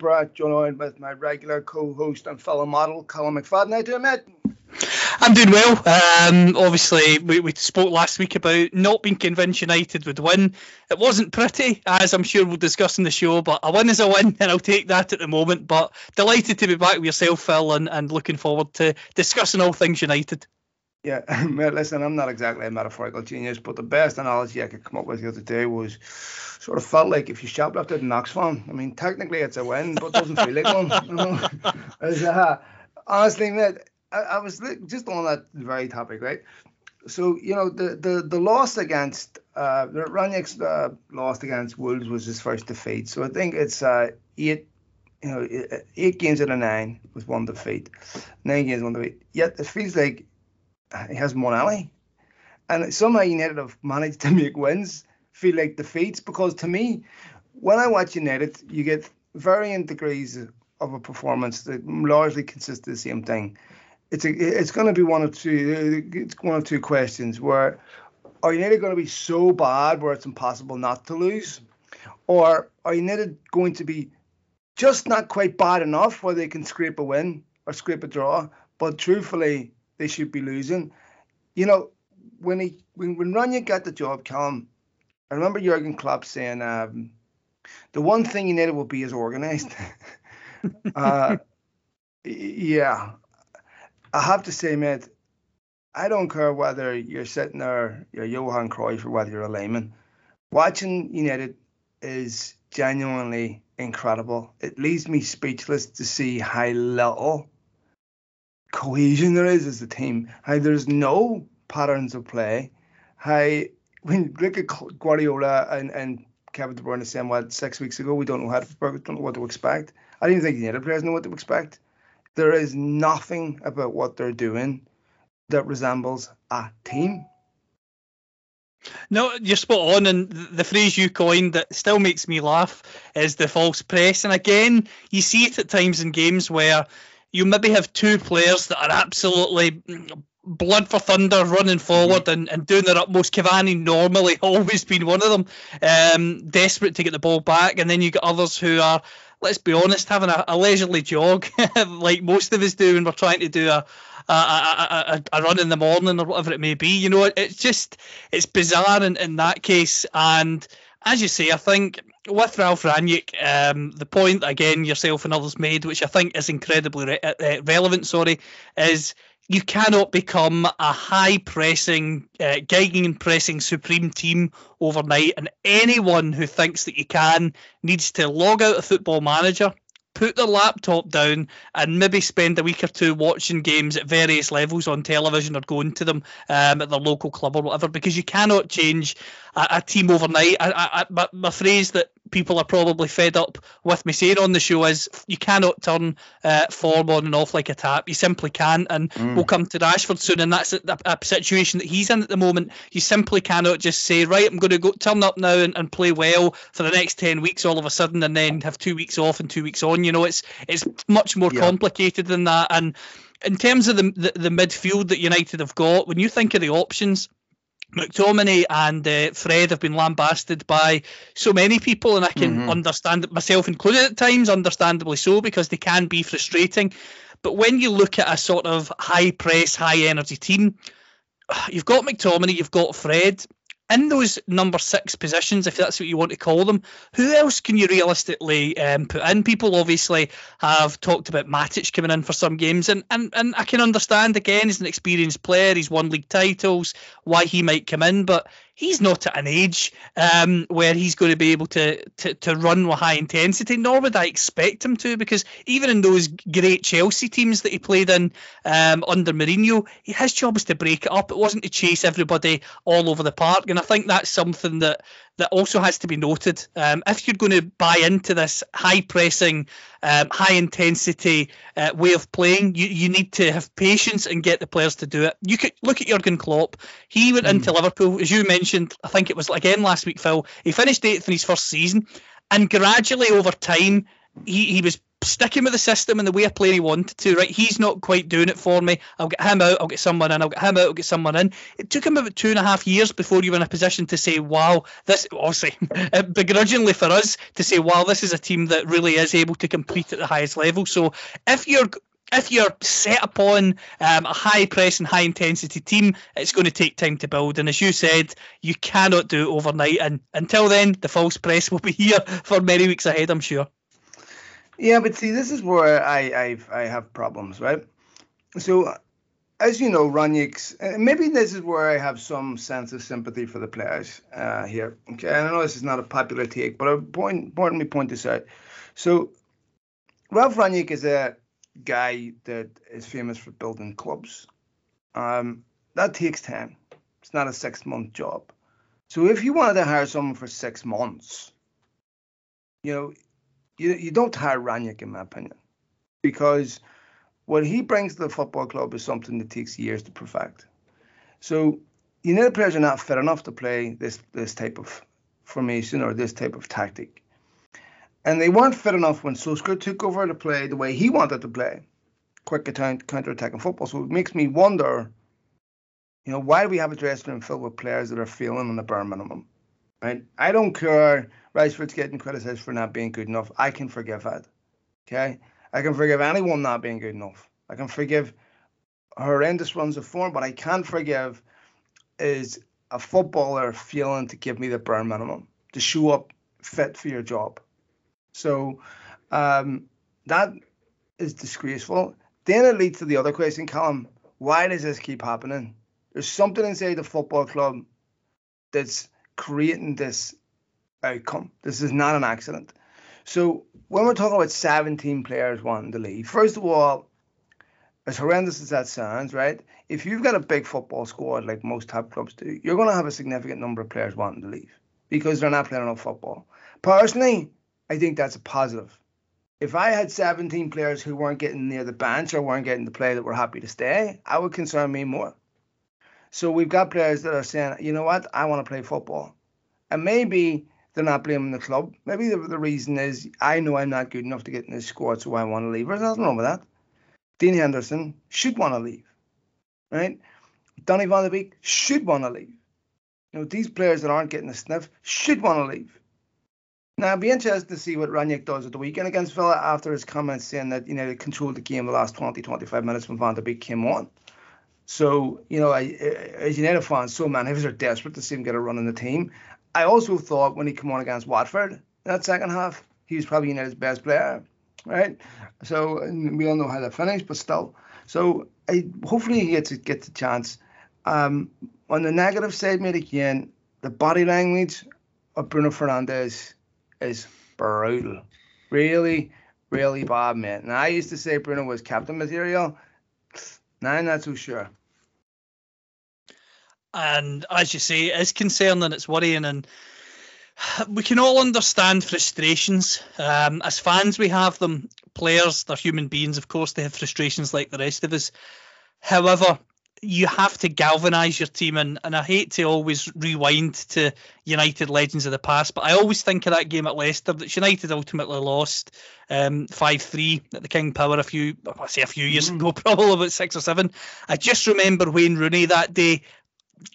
Brad joined with my regular co-host and fellow model, Colin McFadden. How do you, mate? I'm doing well. Um, obviously, we, we spoke last week about not being convinced United would win. It wasn't pretty, as I'm sure we'll discuss in the show, but a win is a win, and I'll take that at the moment. But delighted to be back with yourself, Phil, and, and looking forward to discussing all things United. Yeah, listen, I'm not exactly a metaphorical genius, but the best analogy I could come up with the other day was sort of felt like if you shoplifted an Oxfam. I mean, technically it's a win, but it doesn't feel like one. You know? uh, honestly, mate, I, I, was just on that very topic, right? So you know, the the the loss against uh, Rangnick's uh, loss against Wolves was his first defeat. So I think it's uh, eight. You know, eight games out of nine with one defeat, nine games one defeat. Yet it feels like he hasn't won any. And somehow United have managed to make wins feel like defeats because to me, when I watch United, you get varying degrees of a performance that largely consists of the same thing. It's a, it's going to be one of two it's one of two questions where are United going to be so bad where it's impossible not to lose, or are United going to be just not quite bad enough where they can scrape a win or scrape a draw, but truthfully they should be losing. You know, when he when when Rania got the job, Callum, I remember Jurgen Klopp saying, um, "The one thing United will be is organised." uh, yeah, I have to say, mate, I don't care whether you're sitting there, you're Johan Cruyff, or whether you're a layman. Watching United is genuinely incredible. It leaves me speechless to see how little cohesion there is as a team, how there's no patterns of play, how when look at Guardiola and, and Kevin De Bruyne saying what six weeks ago we don't know how to don't know what to expect. I didn't think the other players know what to expect. There is nothing about what they're doing that resembles a team. No, you're spot on, and the phrase you coined that still makes me laugh is the false press. And again, you see it at times in games where you maybe have two players that are absolutely blood for thunder running forward and, and doing their utmost. Cavani normally always been one of them, um, desperate to get the ball back, and then you get others who are, let's be honest, having a, a leisurely jog like most of us do when we're trying to do a a, a, a, run in the morning or whatever it may be. You know, it's just it's bizarre in, in that case. And as you say, I think with Ralf Rangnick, um, the point again yourself and others made, which I think is incredibly re- uh, relevant, sorry, is you cannot become a high pressing, uh, and pressing supreme team overnight. And anyone who thinks that you can needs to log out of Football Manager, put their laptop down and maybe spend a week or two watching games at various levels on television or going to them um, at their local club or whatever because you cannot change a, a team overnight. I, I, my, my, phrase that people are probably fed up with me saying on the show is you cannot turn uh, form on and off like a tap. You simply can't. And mm. we'll come to Rashford soon, and that's a, a, situation that he's in at the moment. You simply cannot just say, right, I'm going to go turn up now and, and play well for the next 10 weeks all of a sudden and then have two weeks off and two weeks on. You know, it's, it's much more yeah. complicated than that. And in terms of the, the, the midfield that United have got, when you think of the options, McTominay and uh, Fred have been lambasted by so many people, and I can mm-hmm. understand it myself included at times, understandably so, because they can be frustrating. But when you look at a sort of high press, high energy team, you've got McTominay, you've got Fred, in those number six positions, if that's what you want to call them, who else can you realistically um, put in? People obviously have talked about Matic coming in for some games, and, and, and I can understand again, he's an experienced player, he's won league titles, why he might come in, but he's not at an age um, where he's going to be able to, to, to run with high intensity, nor would I expect him to, because even in those great Chelsea teams that he played in um, under Mourinho, his job was to break it up. It wasn't to chase everybody all over the park. And I think that's something that that also has to be noted. Um, if you're going to buy into this high pressing, um, high intensity uh, way of playing, you, you need to have patience and get the players to do it. You could look at Jurgen Klopp. He went mm. into Liverpool, as you mentioned. I think it was again last week, Phil. He finished eighth in his first season, and gradually over time, he, he was sticking with the system and the way of playing he wanted to. Right, he's not quite doing it for me. I'll get him out. I'll get someone in. I'll get him out. I'll get someone in. It took him about two and a half years before you were in a position to say, "Wow, this." Obviously, begrudgingly for us to say, "Wow, this is a team that really is able to compete at the highest level." So if you're if you're set upon um, a high press and high intensity team, it's going to take time to build. And as you said, you cannot do it overnight. And until then, the false press will be here for many weeks ahead, I'm sure. Yeah, but see, this is where I I've, I have problems, right? So, as you know, Rangnick's maybe this is where I have some sense of sympathy for the players uh, here. Okay, I know this is not a popular take, but I point, important me point this out. So, Ralf Rangnick is a guy that is famous for building clubs. Um, that takes time. It's not a six month job. So if you wanted to hire someone for six months, you know, you, you don't hire Rangnick, in my opinion, because what he brings to the football club is something that takes years to perfect. So you know the players are not fit enough to play this this type of formation or this type of tactic. And they weren't fit enough when Solskjaer took over to play the way he wanted to play, quick counter-attacking football. So it makes me wonder, you know, why do we have a dressing room filled with players that are feeling on the bare minimum? Right? I don't care. Rashford's getting criticised for not being good enough. I can forgive that. Okay? I can forgive anyone not being good enough. I can forgive horrendous runs of form, but I can't forgive is a footballer feeling to give me the bare minimum to show up fit for your job. So um, that is disgraceful. Then it leads to the other question, Callum. Why does this keep happening? There's something inside the football club that's creating this outcome. This is not an accident. So when we're talking about 17 players wanting to leave, first of all, as horrendous as that sounds, right? If you've got a big football squad like most top clubs do, you're going to have a significant number of players wanting to leave because they're not playing enough football. Personally, I think that's a positive. If I had 17 players who weren't getting near the bench or weren't getting the play that were happy to stay, I would concern me more. So we've got players that are saying, you know what, I want to play football. And maybe they're not blaming the club. Maybe the, the reason is I know I'm not good enough to get in this squad, so I want to leave. There's nothing wrong with that. Dean Henderson should want to leave, right? Donny van de Beek should want to leave. You know, these players that aren't getting a sniff should want to leave. Now, it'd be interesting to see what Rangnick does at the weekend against Villa after his comments saying that, you know, they controlled the game the last 20, 25 minutes when Van de Beek came on. So, you know, I, as United fans, so many of us are desperate to see him get a run in the team. I also thought when he came on against Watford in that second half, he was probably United's best player, right? So we all know how that finished, but still. So I, hopefully he gets gets a chance. Um, on the negative side, mate, again, the body language of Bruno Fernandes is brutal. Really, really bad, man. And I used to say Bruno was captain material. Now I'm not so sure. And as you say, it is concerning, it's worrying, and we can all understand frustrations. Um, as fans, we have them. Players, they're human beings, of course, they have frustrations like the rest of us. However, you have to galvanise your team, and, and I hate to always rewind to United legends of the past, but I always think of that game at Leicester that United ultimately lost um, five um, three at the King Power a few, I say a few years mm. ago, probably about six or seven. I just remember Wayne Rooney that day,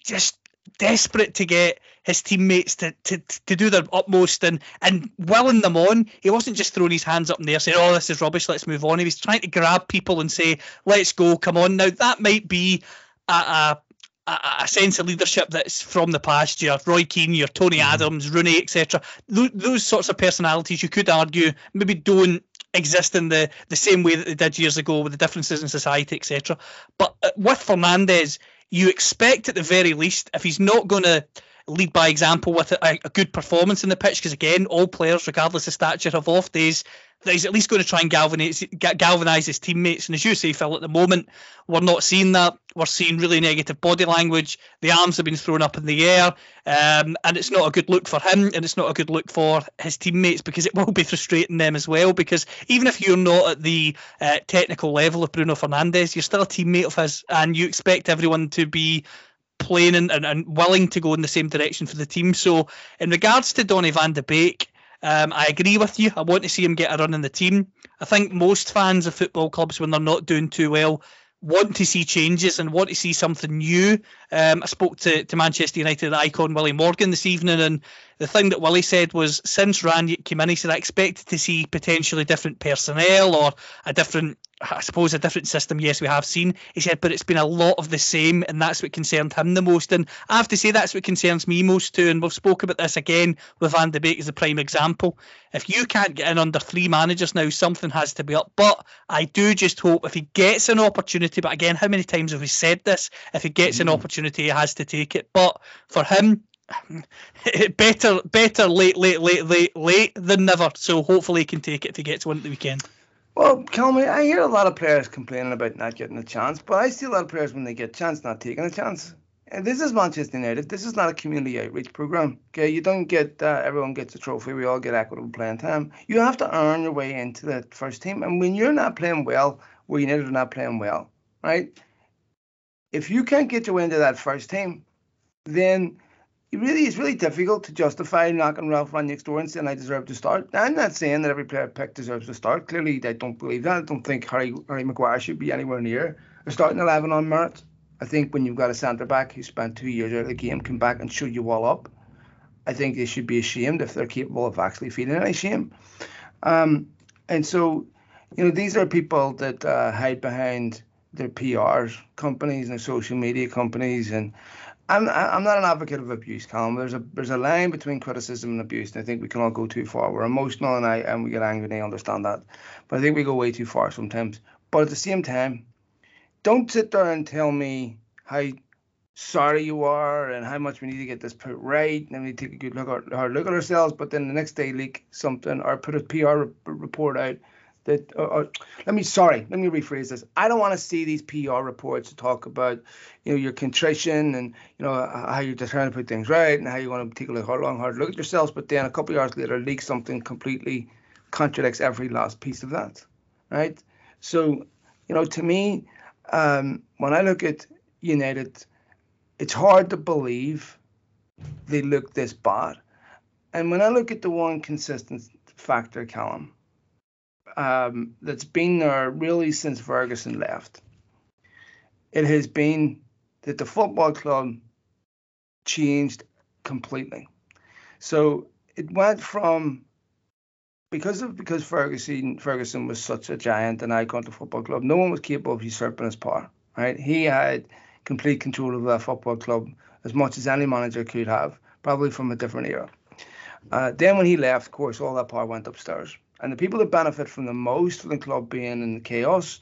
just desperate to get his teammates to, to, to do their utmost and, and willing them on. He wasn't just throwing his hands up in the air saying, Oh, this is rubbish, let's move on. He was trying to grab people and say, Let's go, come on. Now, that might be a, a a, sense of leadership that's from the past. Your Roy Keane, your Tony mm-hmm. Adams, Rooney, etc. Those, those sorts of personalities, you could argue, maybe don't exist in the, the same way that they did years ago with the differences in society, etc. But uh, with Fernandes, you expect at the very least, if he's not going to lead by example with a, a good performance in the pitch, because again, all players, regardless of stature, have off days. That he's at least going to try and galvanise, galvanise his teammates. And as you say, Phil, at the moment, we're not seeing that. We're seeing really negative body language. The arms have been thrown up in the air, um, and it's not a good look for him, and it's not a good look for his teammates because it will be frustrating them as well. Because even if you're not at the uh, technical level of Bruno Fernandes, you're still a teammate of his, and you expect everyone to be playing and, and, and, willing to go in the same direction for the team. So, in regards to Donny van de Beek, um, I agree with you. I want to see him get a run in the team. I think most fans of football clubs, when they're not doing too well, want to see changes and want to see something new. Um, I spoke to, to Manchester United icon Willie Morgan this evening, and the thing that Willie said was since Rangnick came in, he said I expected to see potentially different personnel or a different, I suppose, a different system. Yes, we have seen. He said, but it's been a lot of the same, and that's what concerned him the most. And I have to say that's what concerns me most too. And we've spoke about this again with Van de Beek as a prime example. If you can't get in under three managers now, something has to be up. But I do just hope if he gets an opportunity, but again, how many times have we said this? If he gets mm-hmm. an opportunity, he has to take it. But for him, better better late, late, late, late, late than never. So hopefully he can take it he gets one at the weekend. Well, Calmy, I hear a lot of players complaining about not getting a chance, but I see a lot of players when they get a chance not taking a chance. And this is Manchester United. This is not a community outreach program. Okay, you don't get uh, everyone gets a trophy. We all get equitable playing time. You have to earn your way into the first team. And when you're not playing well, where United are not playing well, right? If you can't get your way into that first team, then it really it's really difficult to justify knocking Ralf Rangnick's door and saying I deserve to start. I'm not saying that every player picked deserves to start. Clearly, I don't believe that. I don't think Harry Harry Maguire should be anywhere near a starting eleven on merit. I think when you've got a centre back who spent two years out of the game, come back and showed you all up, I think they should be ashamed if they're capable of actually feeling any shame. Um, and so, you know, these are people that uh, hide behind their PR companies and their social media companies and I'm I'm not an advocate of abuse, Colin. There's a there's a line between criticism and abuse, and I think we can all go too far. We're emotional and I and we get angry, and I understand that, but I think we go way too far sometimes. But at the same time, don't sit there and tell me how sorry you are and how much we need to get this put right, and we take a good look at look at ourselves. But then the next day leak something or put a PR report out that uh, uh, let me sorry let me rephrase this. I don't want to see these pr reports to talk about you know your contrition and you know how you're just trying to put things right and how you want to take a look, long hard look at yourselves but then a couple of hours later leak something completely contradicts every last piece of that right? So you know to me um, when i look at united it's hard to believe they look this bad. And when i look at the one consistent factor Callum, um, that's been there really since Ferguson left. It has been that the football club changed completely. So it went from because of because Ferguson Ferguson was such a giant and icon to football club, no one was capable of usurping his power. Right? He had complete control of that football club as much as any manager could have, probably from a different era. Uh, then when he left, of course, all that power went upstairs. And the people that benefit from the most from the club being in the chaos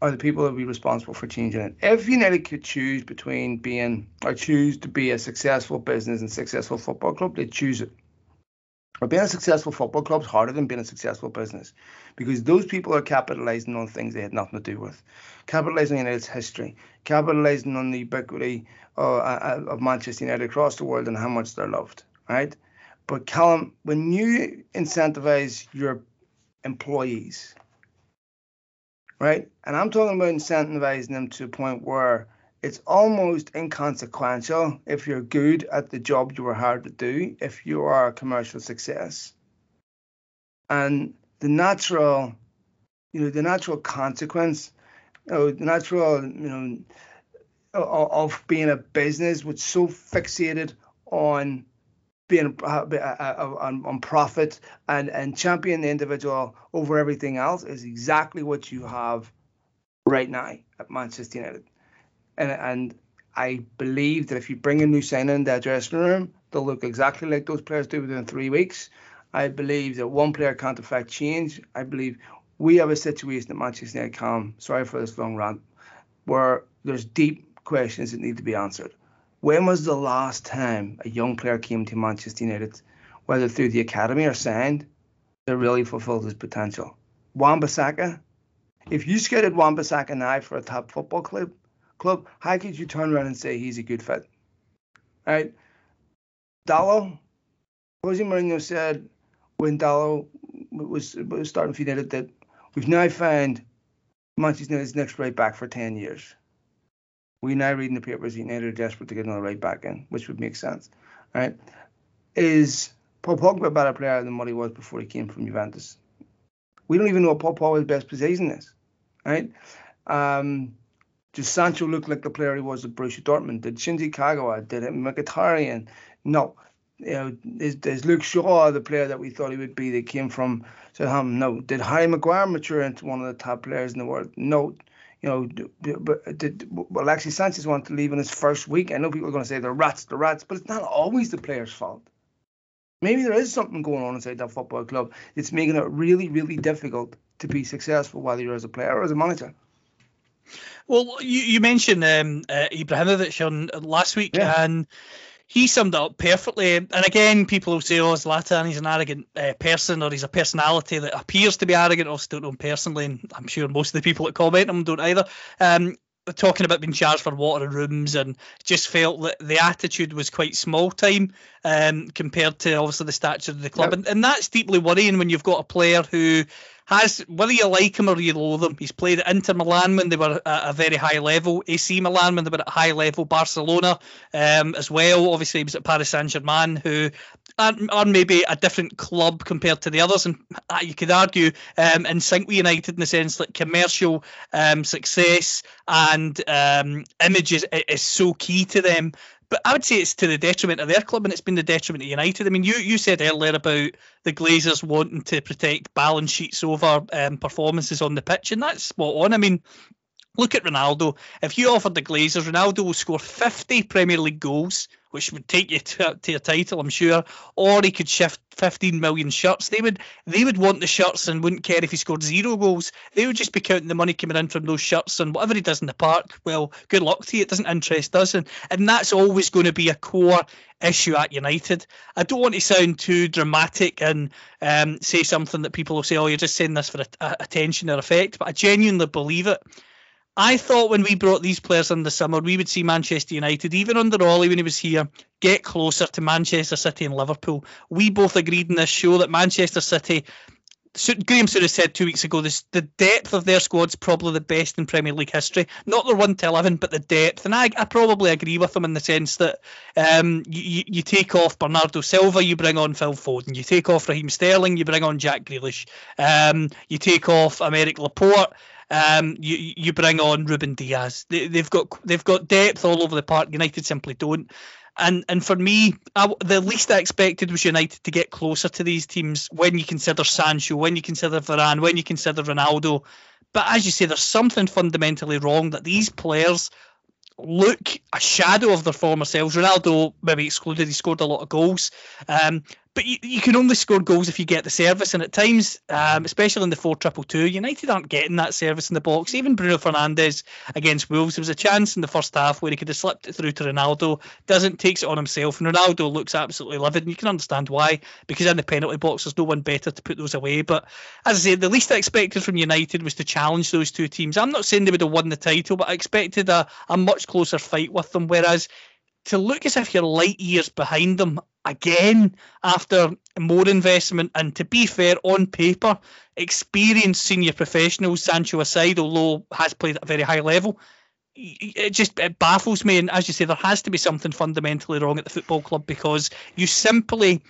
are the people that will be responsible for changing it. If United could choose between being or choose to be a successful business and successful football club, they choose it. But being a successful football club is harder than being a successful business because those people are capitalizing on things they had nothing to do with, capitalizing on United's history, capitalizing on the ubiquity uh, uh of Manchester United across the world and how much they're loved, right? But Callum, when you incentivize your employees, right? And I'm talking about incentivizing them to a point where it's almost inconsequential if you're good at the job you were hired to do, if you are a commercial success. And the natural, you know, the natural consequence, you know, the natural, you know, of being a business which so fixated on being uh, on, on profit and and champion the individual over everything else is exactly what you have right now at Manchester United. And and I believe that if you bring a new signing in the dressing room, they'll look exactly like those players do within three weeks. I believe that one player can't affect change. I believe we have a situation at Manchester United, Calm, sorry for this long rant, where there's deep questions that need to be answered. When was the last time a young player came to Manchester United, whether through the academy or signed, that really fulfilled his potential? Wan-Bissaka. If you scouted Wan-Bissaka now for a top football club, club, how could you turn around and say he's a good fit? Right? Dalot. Jose Mourinho said when Dalot was, was starting for United that we've now found Manchester United's next right back for 10 years. We now read in the papers United are desperate to get another right back in, which would make sense. Right? Is Paul Pogba a better player than what he was before he came from Juventus? We don't even know what Paul Pogba's best position is, right? Um, does Sancho look like the player he was at Borussia Dortmund? Did Shinji Kagawa? Did Mkhitaryan? No. You know, is, is Luke Shaw the player that we thought he would be that came from Southampton? No. Did Harry Maguire mature into one of the top players in the world? No. You know, but did well, Alexis Sanchez want to leave in his first week? I know people are going to say the rats, the rats, but it's not always the player's fault. Maybe there is something going on inside that football club. It's making it really, really difficult to be successful, whether you're as a player or as a manager. Well, you, you mentioned um, uh, Ibrahimovic on uh, last week, yeah. and he summed it up perfectly. And again, people will say, "Oh, Zlatan, he's an arrogant uh, person, or he's a personality that appears to be arrogant." I also don't know him personally, and I'm sure most of the people that comment on him don't either. Um, talking about being charged for water and rooms and just felt that the attitude was quite small time um, compared to obviously the stature of the club. Yep. And, and that's deeply worrying when you've got a player who has whether you like him or you loathe him, he's played at Inter Milan when they were at a very high level, AC Milan when they were at a high level, Barcelona um, as well. Obviously, he was at Paris Saint Germain, who are, maybe a different club compared to the others, and uh, you could argue um, in sync with United in the sense that commercial um, success and um, image is, is so key to them but I would say it's to the detriment of their club, and it's been the detriment of United. I mean, you you said earlier about the Glazers wanting to protect balance sheets over um, performances on the pitch, and that's spot on. I mean, look at Ronaldo. If you offered the Glazers, Ronaldo will score 50 Premier League goals which would take you to, to a title, I'm sure. Or he could shift 15 million shirts. They would they would want the shirts and wouldn't care if he scored zero goals. They would just be counting the money coming in from those shirts and whatever he does in the park. Well, good luck to you. It doesn't interest us, and and that's always going to be a core issue at United. I don't want to sound too dramatic and um, say something that people will say, "Oh, you're just saying this for a, a, attention or effect," but I genuinely believe it. I thought when we brought these players in the summer, we would see Manchester United, even under Ollie when he was here, get closer to Manchester City and Liverpool. We both agreed in this show that Manchester City, Graham sort of said two weeks ago, this, the depth of their squad's probably the best in Premier League history. Not their 1 to 11, but the depth. And I, I probably agree with him in the sense that um, you, you take off Bernardo Silva, you bring on Phil Foden. You take off Raheem Sterling, you bring on Jack Grealish. Um, you take off Aymeric Laporte um, you you bring on Ruben Dias. They, have got they've got depth all over the park. United simply don't. And and for me, I, the least I expected was United to get closer to these teams when you consider Sancho, when you consider Varane, when you consider Ronaldo. But as you say, there's something fundamentally wrong that these players look a shadow of their former selves. Ronaldo, maybe excluded, he scored a lot of goals. Um, but you, you, can only score goals if you get the service, and at times, um, especially in the four triple two, United aren't getting that service in the box. Even Bruno Fernandes against Wolves, there was a chance in the first half where he could have slipped it through to Ronaldo. Doesn't takes it on himself, and Ronaldo looks absolutely livid, and you can understand why because in the penalty box, there's no one better to put those away. But as I say, the least I expected from United was to challenge those two teams. I'm not saying they would have won the title, but I expected a, a much closer fight with them. Whereas to look as if you're light years behind them again after more investment. And to be fair, on paper, experienced senior professionals, Sancho aside, although has played at a very high level, it just it baffles me. And as you say, there has to be something fundamentally wrong at the football club because you simply,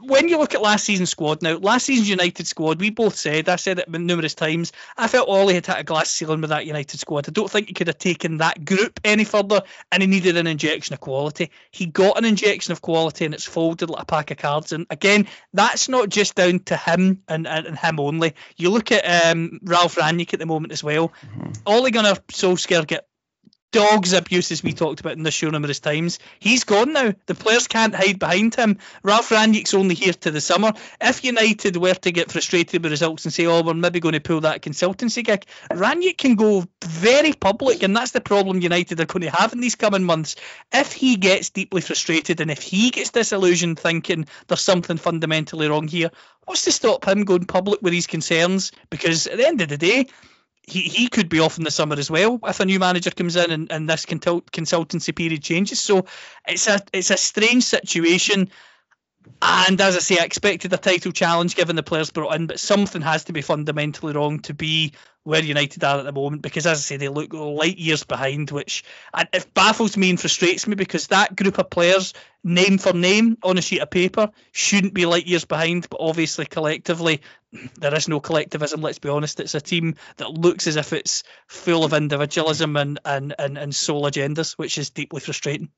when you look at last season's squad now, last season's United squad, we both said, I said it numerous times, I felt Ollie had hit a glass ceiling with that United squad. I don't think he could have taken that group any further and he needed an injection of quality. He got an injection of quality and it's folded like a pack of cards. And again, that's not just down to him and, and, and him only. You look at um, Ralf Rangnick at the moment as well. Mm-hmm. Ole Gunnar Solskjaer get dog's abuse, as we talked about in the show numerous times. He's gone now. The players can't hide behind him. Ralf Rangnick's only here to the summer. If United were to get frustrated with results and say, oh, we're maybe going to pull that consultancy gig, Rangnick can go very public, and that's the problem United are going to have in these coming months. If he gets deeply frustrated and if he gets disillusioned thinking there's something fundamentally wrong here, what's to stop him going public with his concerns? Because at the end of the day, he, he could be off in the summer as well if a new manager comes in and, and this consultancy period changes. So it's a it's a strange situation. And as I say, I expected a title challenge given the players brought in, but something has to be fundamentally wrong to be where United are at the moment because, as I say, they look light years behind, which it baffles me and frustrates me because that group of players, name for name on a sheet of paper, shouldn't be light years behind, but obviously collectively, there is no collectivism. Let's be honest, it's a team that looks as if it's full of individualism and and and, and sole agendas, which is deeply frustrating.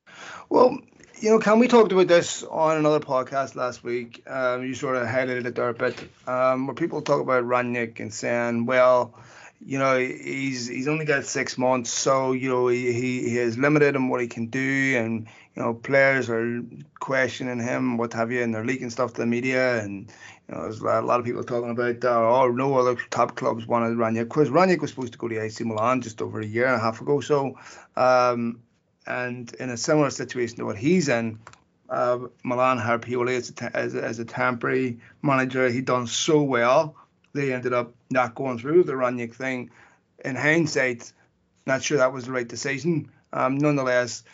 Well, you know, can we talked about this on another podcast last week? Um, you sort of highlighted it there a bit, um, where people talk about Rangnick and saying, well, you know, he's he's only got six months, so you know he, he is limited in what he can do, and you know players are questioning him, what have you, and they're leaking stuff to the media, and you know there's a lot of people talking about, uh, oh, no other top clubs wanted Rangnick, because Rangnick was supposed to go to AC Milan just over a year and a half ago, so um, and in a similar situation to what he's in. Uh, Milan hired Pioli as a, as, as a temporary manager. He done so well. They ended up not going through the Rangnick thing. In hindsight, not sure that was the right decision. Um, nonetheless,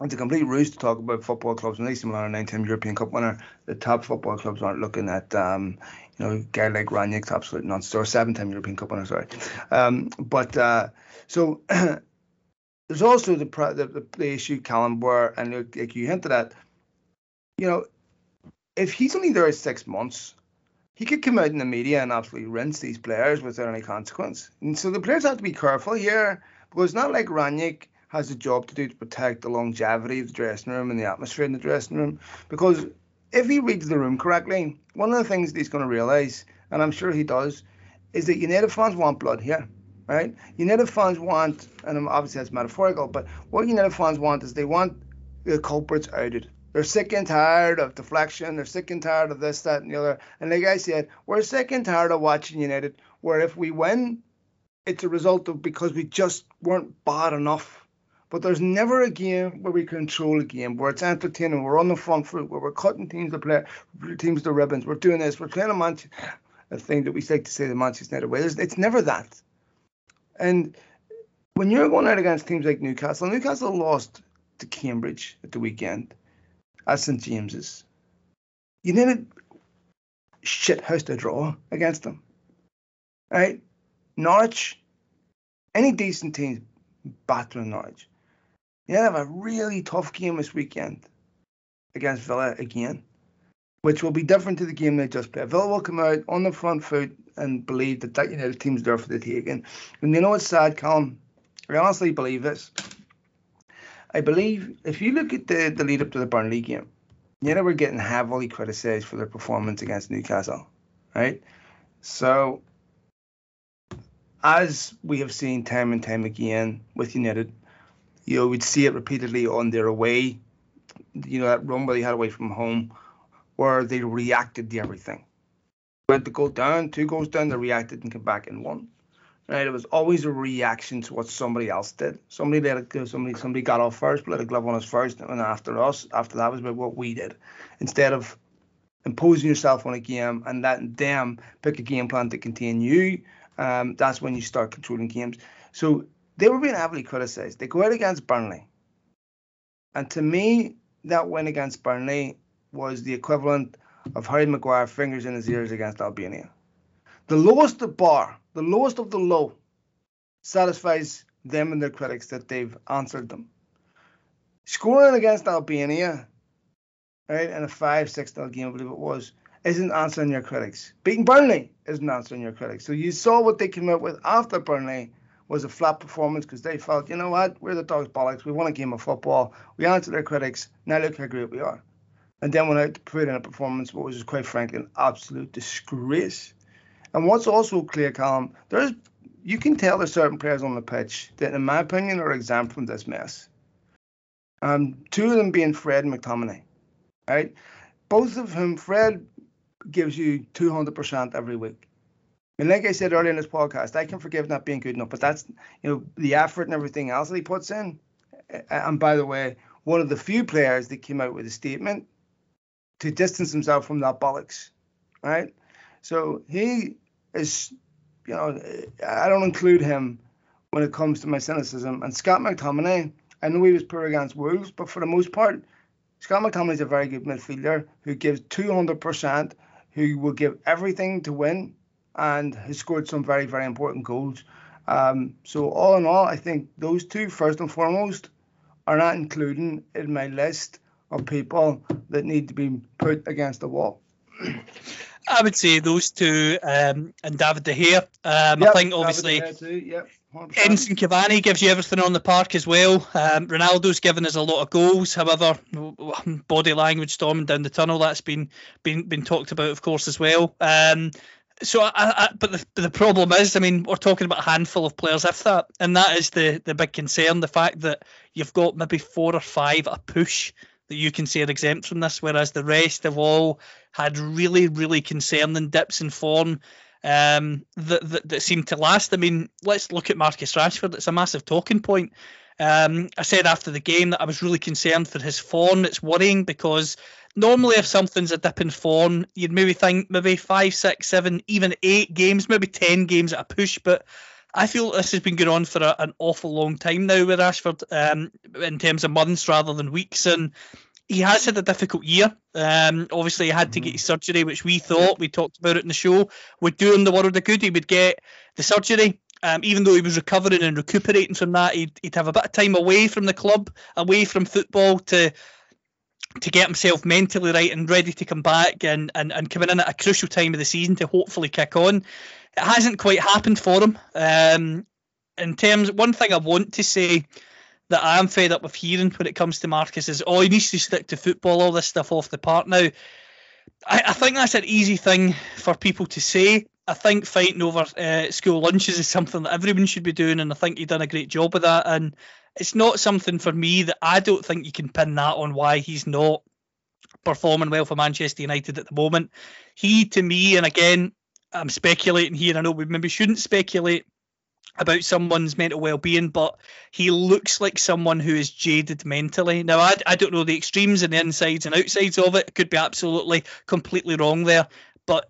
it's a complete ruse to talk about football clubs. When AC Milan are nine-time European Cup winner, the top football clubs aren't looking at, um, you know, a guy like Rangnick's absolute nonsense, or seven-time European Cup winner, sorry. Um, but uh, so there's also the, the, the issue, Callum, where and like you hinted at, you know, if he's only there six months, he could come out in the media and absolutely rinse these players without any consequence. And so the players have to be careful here because it's not like Rangnick has a job to do to protect the longevity of the dressing room and the atmosphere in the dressing room. Because if he reads the room correctly, one of the things that he's going to realise, and I'm sure he does, is that United fans want blood here right? United fans want, and obviously that's metaphorical, but what United fans want is they want the culprits outed. They're sick and tired of deflection. They're sick and tired of this, that, and the other. And like I said, we're sick and tired of watching United, where if we win, it's a result of because we just weren't bad enough. But there's never a game where we control a game, where it's entertaining, we're on the front foot, where we're cutting teams to play, teams to ribbons, we're doing this, we're playing a match, a thing that we like to say the Manchester United way. It's never that. And when you're going out against teams like Newcastle, Newcastle lost to Cambridge at the weekend at St James's. You need a shit house to draw against them. Right? Norwich, any decent teams battering Norwich. You have a really tough game this weekend against Villa again, which will be different to the game they just played. Villa will come out on the front foot and believe that that United team's there for the taking. And you know what's sad, Colin? I honestly believe this. I believe if you look at the, the lead up to the Burnley game, United were getting heavily criticised for their performance against Newcastle, right? So, as we have seen time and time again with United, you know, we'd see it repeatedly on their away, you know, that run where they had away from home, where they reacted to everything went to go down, two goals down, they reacted and came back and won. Right? It was always a reaction to what somebody else did. Somebody let it go, somebody somebody got off first, let a glove on us first, and after us, after that was about what we did. Instead of imposing yourself on a game and letting them pick a game plan to contain you, um, that's when you start controlling games. So they were being heavily criticised. They go out against Burnley. And to me, that win against Burnley was the equivalent of Harry Maguire fingers in his ears against Albania. The lowest of the bar, the lowest of the low, satisfies them and their critics that they've answered them. Scoring against Albania, right, in a 5 6 0 game, I believe it was, isn't answering your critics. Beating Burnley isn't answering your critics. So you saw what they came out with after Burnley was a flat performance because they felt, you know what, we're the dogs bollocks. We won a game of football. We answered their critics. Now look how great we are and then out to put in a performance what was quite frankly an absolute disgrace. And what's also clear, Colin, there's you can tell there's certain players on the pitch that, in my opinion, are exempt from this mess. Um, two of them being Fred and McTominay, right? Both of whom, Fred gives you 200% every week. And like I said earlier in this podcast, I can forgive not being good enough, but that's you know the effort and everything else that he puts in. And by the way, one of the few players that came out with a statement to distance himself from that bollocks, right? So he is, you know, I don't include him when it comes to my cynicism. And Scott McTominay, I know he was poor against Wolves, but for the most part, Scott McTominay is a very good midfielder who gives 200%, who will give everything to win, and has scored some very, very important goals. Um, so all in all, I think those two, first and foremost, are not including in my list of people that need to be put against the wall. I would say those two um, and David De Gea. Um, yep, I think obviously yep, Cavani gives you everything on the park as well. Um, Ronaldo's given us a lot of goals. However, body language storming down the tunnel that's been been been talked about, of course, as well. Um, so, I, I, but the, the problem is, I mean, we're talking about a handful of players, if that, and that is the the big concern. The fact that you've got maybe four or five a push that you can say are exempt from this, whereas the rest have all had really, really concerning dips in form um, that, that, that to last. I mean, let's look at Marcus Rashford. It's a massive talking point. Um, I said after the game that I was really concerned for his form. It's worrying because normally if something's a dip in form, you'd maybe think maybe five, six, seven, even eight games, maybe ten games at a push. But I feel this has been going on for a, an awful long time now with Rashford um, in terms of months rather than weeks. And he has had a difficult year. Um, obviously, he had to get mm-hmm. his surgery, which we thought, we talked about it in the show, would do him the world of good. He would get the surgery. Um, even though he was recovering and recuperating from that, he'd, he'd have a bit of time away from the club, away from football to to get himself mentally right and ready to come back and, and, and coming in at a crucial time of the season to hopefully kick on. It hasn't quite happened for him. Um, in terms, one thing I want to say that I am fed up with hearing when it comes to Marcus is, oh, he needs to stick to football, all this stuff off the park. Now, I, I think that's an easy thing for people to say. I think fighting over uh, school lunches is something that everyone should be doing, and I think you've done a great job of that. And it's not something for me that I don't think you can pin that on why he's not performing well for Manchester United at the moment. He, to me, and again, I'm speculating here. And I know we maybe shouldn't speculate about someone's mental well-being, but he looks like someone who is jaded mentally. Now, I, I don't know the extremes and the insides and outsides of it. it could be absolutely, completely wrong there, but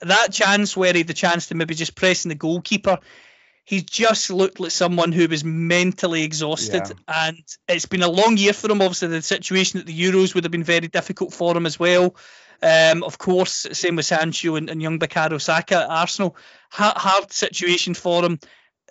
that chance where he had the chance to maybe just pressing the goalkeeper, he just looked like someone who was mentally exhausted. Yeah. And it's been a long year for him. Obviously, the situation at the Euros would have been very difficult for him as well. Um, of course, same with Sancho and, and young Bukayo Saka at Arsenal. hard situation for him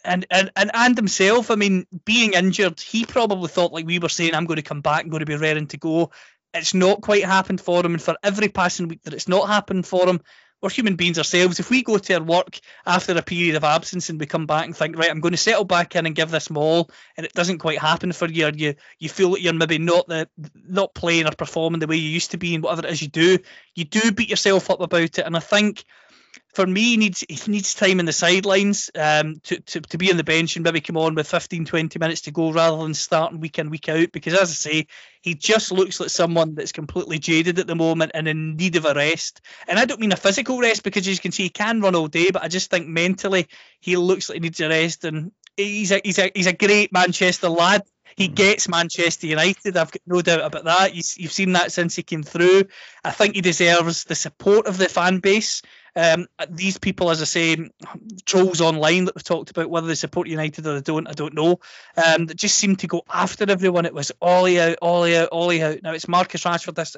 and, and and and himself. I mean, being injured, he probably thought like we were saying, I'm going to come back, I'm going to be ready to go. It's not quite happened for him, and for every passing week that it's not happened for him, we're human beings ourselves. If we go to our work after a period of absence and we come back and think, right, I'm going to settle back in and give this all, and it doesn't quite happen for you, you you feel that you're maybe not the not playing or performing the way you used to be, and whatever it is you do, you do beat yourself up about it. And I think for me, he needs he needs time in the sidelines um, to, to, to be on the bench and maybe come on with 15, 20 minutes to go rather than starting week in, week out. Because as I say, he just looks like someone that's completely jaded at the moment and in need of a rest. And I don't mean a physical rest because as you can see, he can run all day, but I just think mentally he looks like he needs a rest. And he's a he's a he's a great Manchester lad. He mm. gets Manchester United. I've got no doubt about that. You've seen that since he came through. I think he deserves the support of the fan base. Um, these people, as I say, trolls online that we've talked about, whether they support United or they don't, I don't know. Um, that just seem to go after everyone. It was Ollie out, Ollie out, Ollie out. Now it's Marcus Rashford. This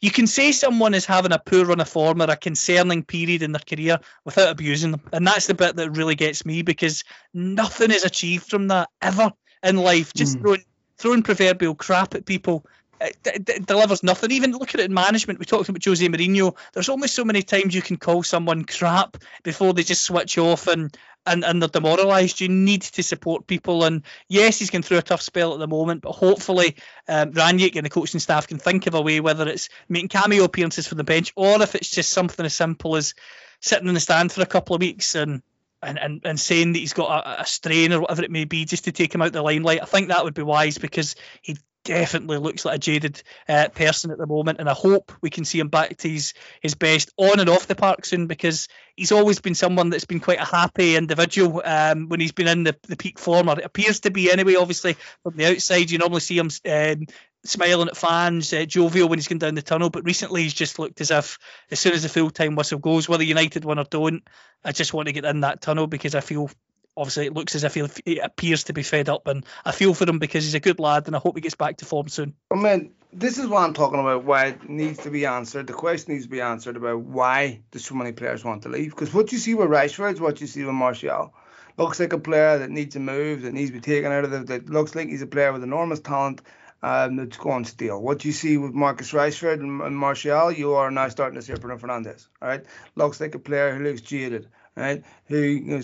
you can say someone is having a poor run of form or a concerning period in their career without abusing them, and that's the bit that really gets me because nothing is achieved from that ever in life. Just mm. throwing throwing proverbial crap at people it, it, delivers nothing. Even look at it in management. We talked about Jose Mourinho. There's only so many times you can call someone crap before they just switch off and and, and they're demoralised. You need to support people. And yes, he's going through a tough spell at the moment, but hopefully um, Rangnick and the coaching staff can think of a way, whether it's making cameo appearances for the bench or if it's just something as simple as sitting in the stand for a couple of weeks and and, and, and saying that he's got a, a, strain or whatever it may be just to take him out the limelight. I think that would be wise because he definitely looks like a jaded uh, person at the moment, and I hope we can see him back to his, his best on and off the park soon because he's always been someone that's been quite a happy individual um, when he's been in the, the peak form, or it appears to be anyway. Obviously, from the outside, you normally see him um, smiling at fans, uh, jovial when he's going down the tunnel, but recently he's just looked as if as soon as the full time whistle goes, whether United win or don't, I just want to get in that tunnel because I feel obviously it looks as if he, he, appears to be fed up, and I feel for him because he's a good lad, and I hope he gets back to form soon. I mean, this is what I'm talking about. Why it needs to be answered. The question needs to be answered about why do so many players want to leave? Because what you see with Rashford is what you see with Martial. Looks like a player that needs to move, that needs to be taken out of the. That looks like he's a player with enormous talent. Um, that's going steel. What you see with Marcus Rashford and, and Martial, you are now starting to see Bruno Fernandes. All right, looks like a player who looks jaded right? Who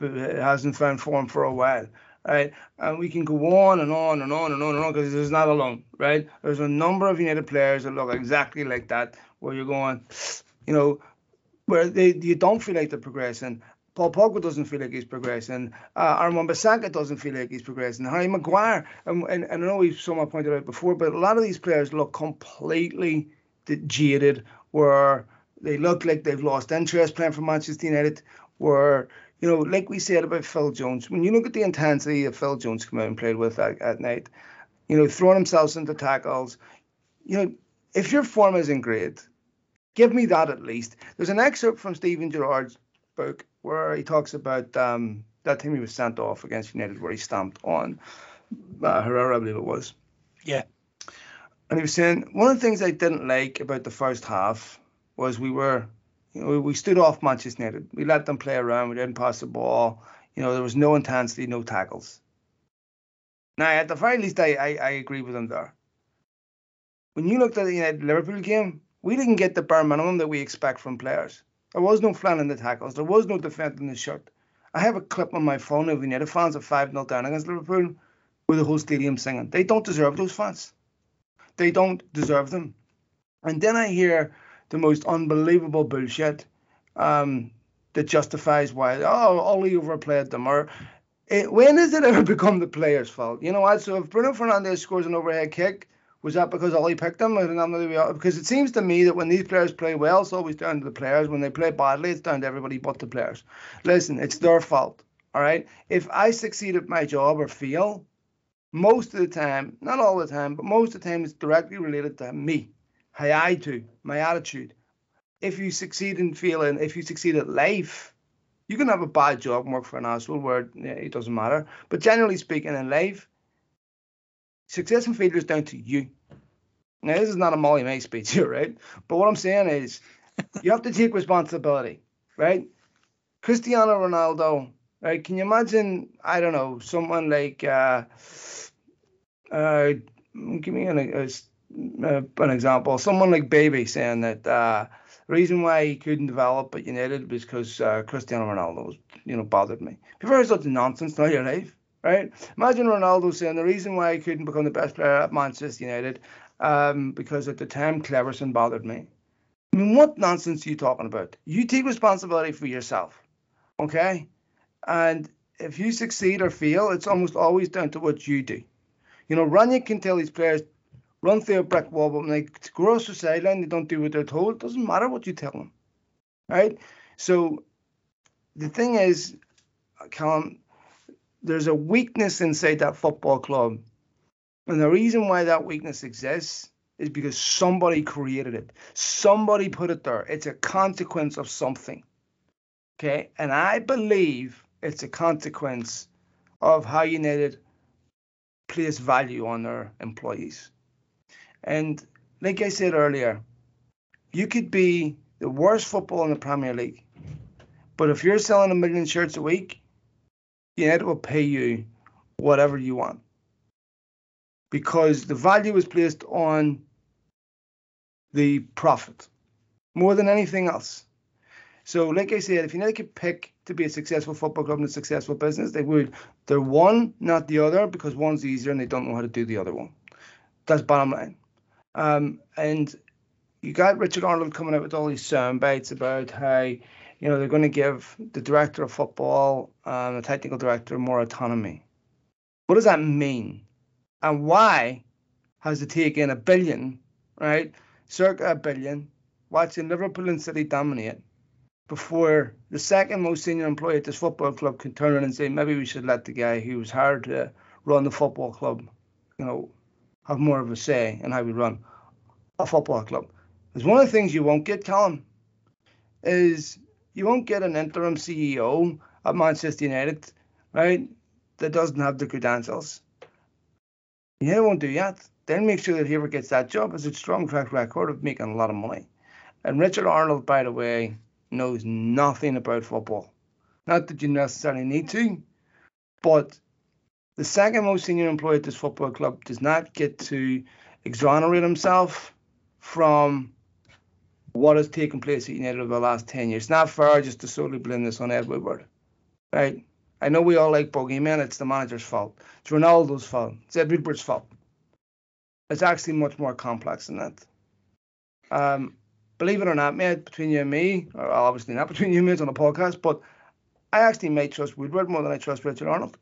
hasn't found form for a while, right? And we can go on and on and on and on and on because it's not alone, right? There's a number of United players that look exactly like that, where you're going, you know, where they you don't feel like they're progressing. Paul Pogba doesn't feel like he's progressing. Uh, Aaron Bissaka doesn't feel like he's progressing. Harry Maguire, and, and, and I know we've someone pointed out before, but a lot of these players look completely jaded, where they look like they've lost interest playing for Manchester United. Where you know, like we said about Phil Jones, when you look at the intensity that Phil Jones came out and played with at, at night, you know, throwing himself into tackles, you know, if your form isn't great, give me that at least. There's an excerpt from Steven Gerrard's book where he talks about um, that time he was sent off against United, where he stamped on uh, Herrera, I believe it was. Yeah. And he was saying one of the things I didn't like about the first half was we were, you know, we stood off Manchester United. We let them play around. We didn't pass the ball. You know, there was no intensity, no tackles. Now, at the very least, I, I, I agree with him there. When you looked at the United Liverpool game, we didn't get the bare minimum that we expect from players. There was no flan in the tackles. There was no defending the shirt. I have a clip on my phone of United fans at 5 0 down against Liverpool with the whole stadium singing. They don't deserve those fans. They don't deserve them. And then I hear the most unbelievable bullshit um, that justifies why oh Ole overplayed them or it, when has it ever become the player's fault? You know what? So if Bruno Fernandes scores an overhead kick, was that because Ole picked him? Because it seems to me that when these players play well, it's always down to the players. When they play badly, it's down to everybody but the players. Listen, it's their fault. All right. If I succeed at my job or fail, most of the time, not all the time, but most of the time, it's directly related to me how I do, my attitude. If you succeed in feeling, if you succeed at life, you can have a bad job and work for an asshole where yeah, it doesn't matter. But generally speaking, in life, success and failure is down to you. Now, this is not a Molly-Mae speech here, right? But what I'm saying is, you have to take responsibility, right? Cristiano Ronaldo, right? Can you imagine? I don't know, someone like, uh, uh, give me an, a, uh, an example, someone like Bebé saying that uh, the reason why he couldn't develop at United was because uh, Cristiano Ronaldo was, you know, bothered me. Ever heard such nonsense in your life? Right? Imagine Ronaldo saying the reason why he couldn't become the best player at Manchester United um, because at the time Cleverson bothered me. I mean, what nonsense are you talking about? You take responsibility for yourself, okay? And if you succeed or fail, it's almost always down to what you do. You know, Rangnick can tell his players run through a brick wall, but when they cross the sideline, they don't do what they're told. It doesn't matter what you tell them, right? So the thing is, Callum, there's a weakness inside that football club, and the reason why that weakness exists is because somebody created it. Somebody put it there. It's a consequence of something. Okay, and I believe it's a consequence of how United place value on their employees. And like I said earlier, you could be the worst football in the Premier League, but if you're selling a million shirts a week, United will pay you whatever you want because the value is placed on the profit more than anything else. So, like I said, if United could pick to be a successful football club and a successful business, they would. They're one, not the other, because one's easier and they don't know how to do the other one. That's bottom line. Um, and you got Richard Arnold coming out with all these sound bites about how you know they're going to give the director of football and the technical director more autonomy. What does that mean? And why has it taken a billion, right, circa a billion, watching Liverpool and City dominate before the second most senior employee at this football club can turn around and say maybe we should let the guy who was hired to run the football club, you know, have more of a say in how we run a football club. Because one of the things you won't get, Callum, is you won't get an interim CEO at Manchester United right, that doesn't have the credentials, he won't do that. Then make sure that whoever gets that job has a strong track record of making a lot of money. And Richard Arnold, by the way, knows nothing about football. Not that you necessarily need to, but the second most senior employee at this football club does not get to exonerate himself from what has taken place at United over the last 10 years. It's not fair just to solely blame this on Ed Woodward, right? I know we all like bogeyman. It's the manager's fault. It's Ronaldo's fault. It's Ed Woodward's fault. It's actually much more complex than that. Um, believe it or not, mate, between you and me, or obviously not between you and me, it's on a podcast, but I actually may trust Woodward more than I trust Richard Arnold.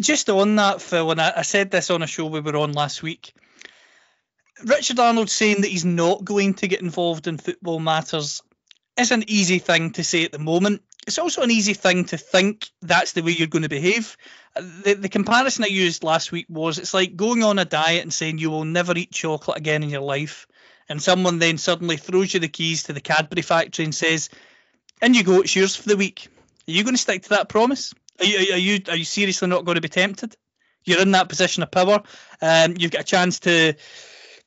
Just on that, Phil, and I, I said this on a show we were on last week. Richard Arnold saying that he's not going to get involved in football matters is an easy thing to say at the moment. It's also an easy thing to think that's the way you're going to behave. The, the comparison I used last week was it's like going on a diet and saying you will never eat chocolate again in your life. And someone then suddenly throws you the keys to the Cadbury factory and says, "And you go, it's yours for the week." Are you going to stick to that promise? Are you are you are you seriously not going to be tempted? You're in that position of power. Um, you've got a chance to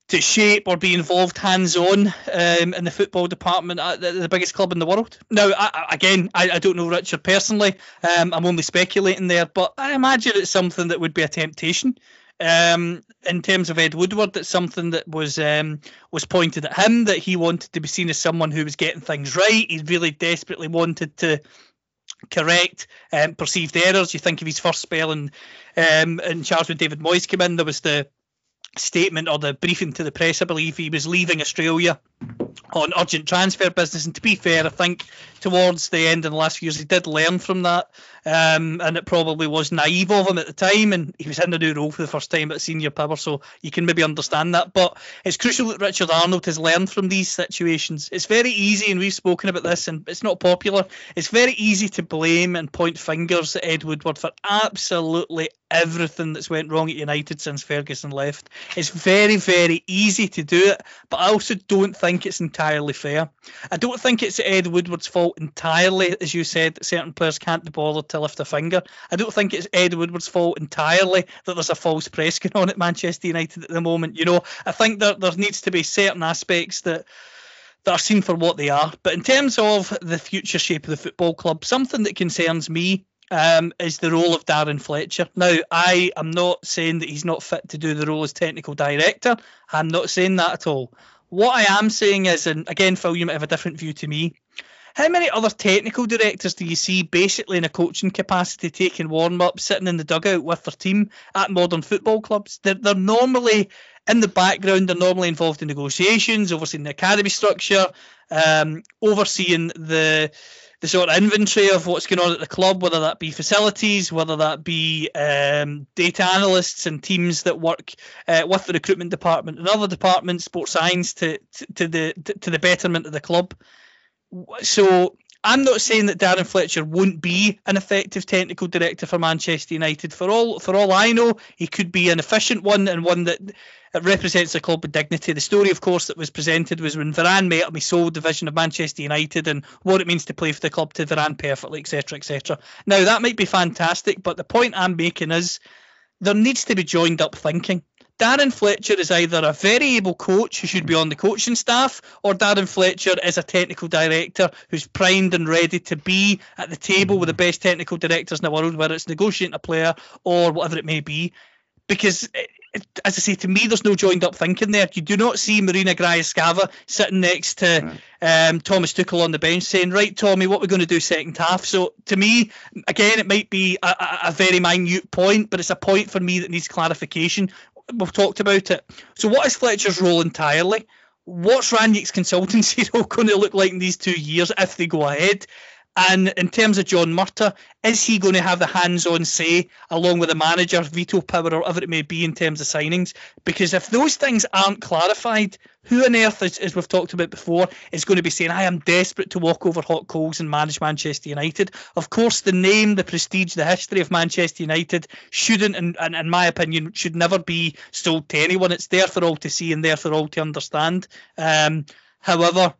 to shape or be involved hands on um, in the football department at the, the, biggest club in the world. Now, I, again, I, I, don't know Richard personally. Um, I'm only speculating there, but I imagine it's something that would be a temptation. Um, in terms of Ed Woodward, that's something that was um, was pointed at him that he wanted to be seen as someone who was getting things right. He really desperately wanted to correct um, perceived errors. You think of his first spell in, um, in charge when David Moyes came in, there was the statement or the briefing to the press, I believe he was leaving Australia on urgent transfer business. And to be fair, I think towards the end of the last few years, he did learn from that. Um, and it probably was naive of him at the time. And he was in the new role for the first time at senior power. So you can maybe understand that. But it's crucial that Richard Arnold has learned from these situations. It's very easy, and we've spoken about this, and it's not popular. It's very easy to blame and point fingers at Ed Woodward for absolutely everything that's went wrong at United since Ferguson left. It's very, very easy to do it, but I also don't think it's entirely fair. I don't think it's Ed Woodward's fault entirely, as you said, that certain players can't be bothered to lift a finger. I don't think it's Ed Woodward's fault entirely that there's a false press going on at Manchester United at the moment. You know, I think that there needs to be certain aspects that that are seen for what they are. But in terms of the future shape of the football club, something that concerns me um, is the role of Darren Fletcher. Now, I am not saying that he's not fit to do the role as technical director. I'm not saying that at all. What I am saying is, and again, Phil, you might have a different view to me. How many other technical directors do you see basically in a coaching capacity taking warm up, sitting in the dugout with their team at modern football clubs? They're, they're normally in the background, they're normally involved in negotiations, overseeing the academy structure, um, overseeing the the sort of inventory of what's going on at the club, whether that be facilities, whether that be um, data analysts and teams that work uh, with the recruitment department and other departments, sports science, to, to, to the to the betterment of the club. So I'm not saying that Darren Fletcher won't be an effective technical director for Manchester United. For all for all I know, he could be an efficient one and one that represents the club with dignity. The story, of course, that was presented was when Varane met up, he sold the vision of Manchester United and what it means to play for the club to Varane perfectly, etc., etc. Now that might be fantastic, but the point I'm making is there needs to be joined up thinking. Darren Fletcher is either a very able coach who should be on the coaching staff, or Darren Fletcher is a technical director who's primed and ready to be at the table with the best technical directors in the world, whether it's negotiating a player or whatever it may be. Because, eh, as I say, to me, there's no joined up thinking there. You do not see Marina Granovskaia sitting next to um, Thomas Tuchel on the bench saying, right, Tommy, what we're going to do second half. So to me, again, it might be a, a, very minute point, but it's a point for me that needs clarification we've talked about it. So, what is Fletcher's role entirely? What's Rangnick's consultancy role going to look like in these two years if they go ahead? And in terms of John Murtough, is he going to have the hands-on say along with the manager, veto power, or whatever it may be in terms of signings? Because if those things aren't clarified, who on earth, is, as we've talked about before, is going to be saying, "I am desperate to walk over hot coals and manage Manchester United"? Of course, the name, the prestige, the history of Manchester United shouldn't, and in my opinion, should never be sold to anyone. It's there for all to see and there for all to understand. Um, however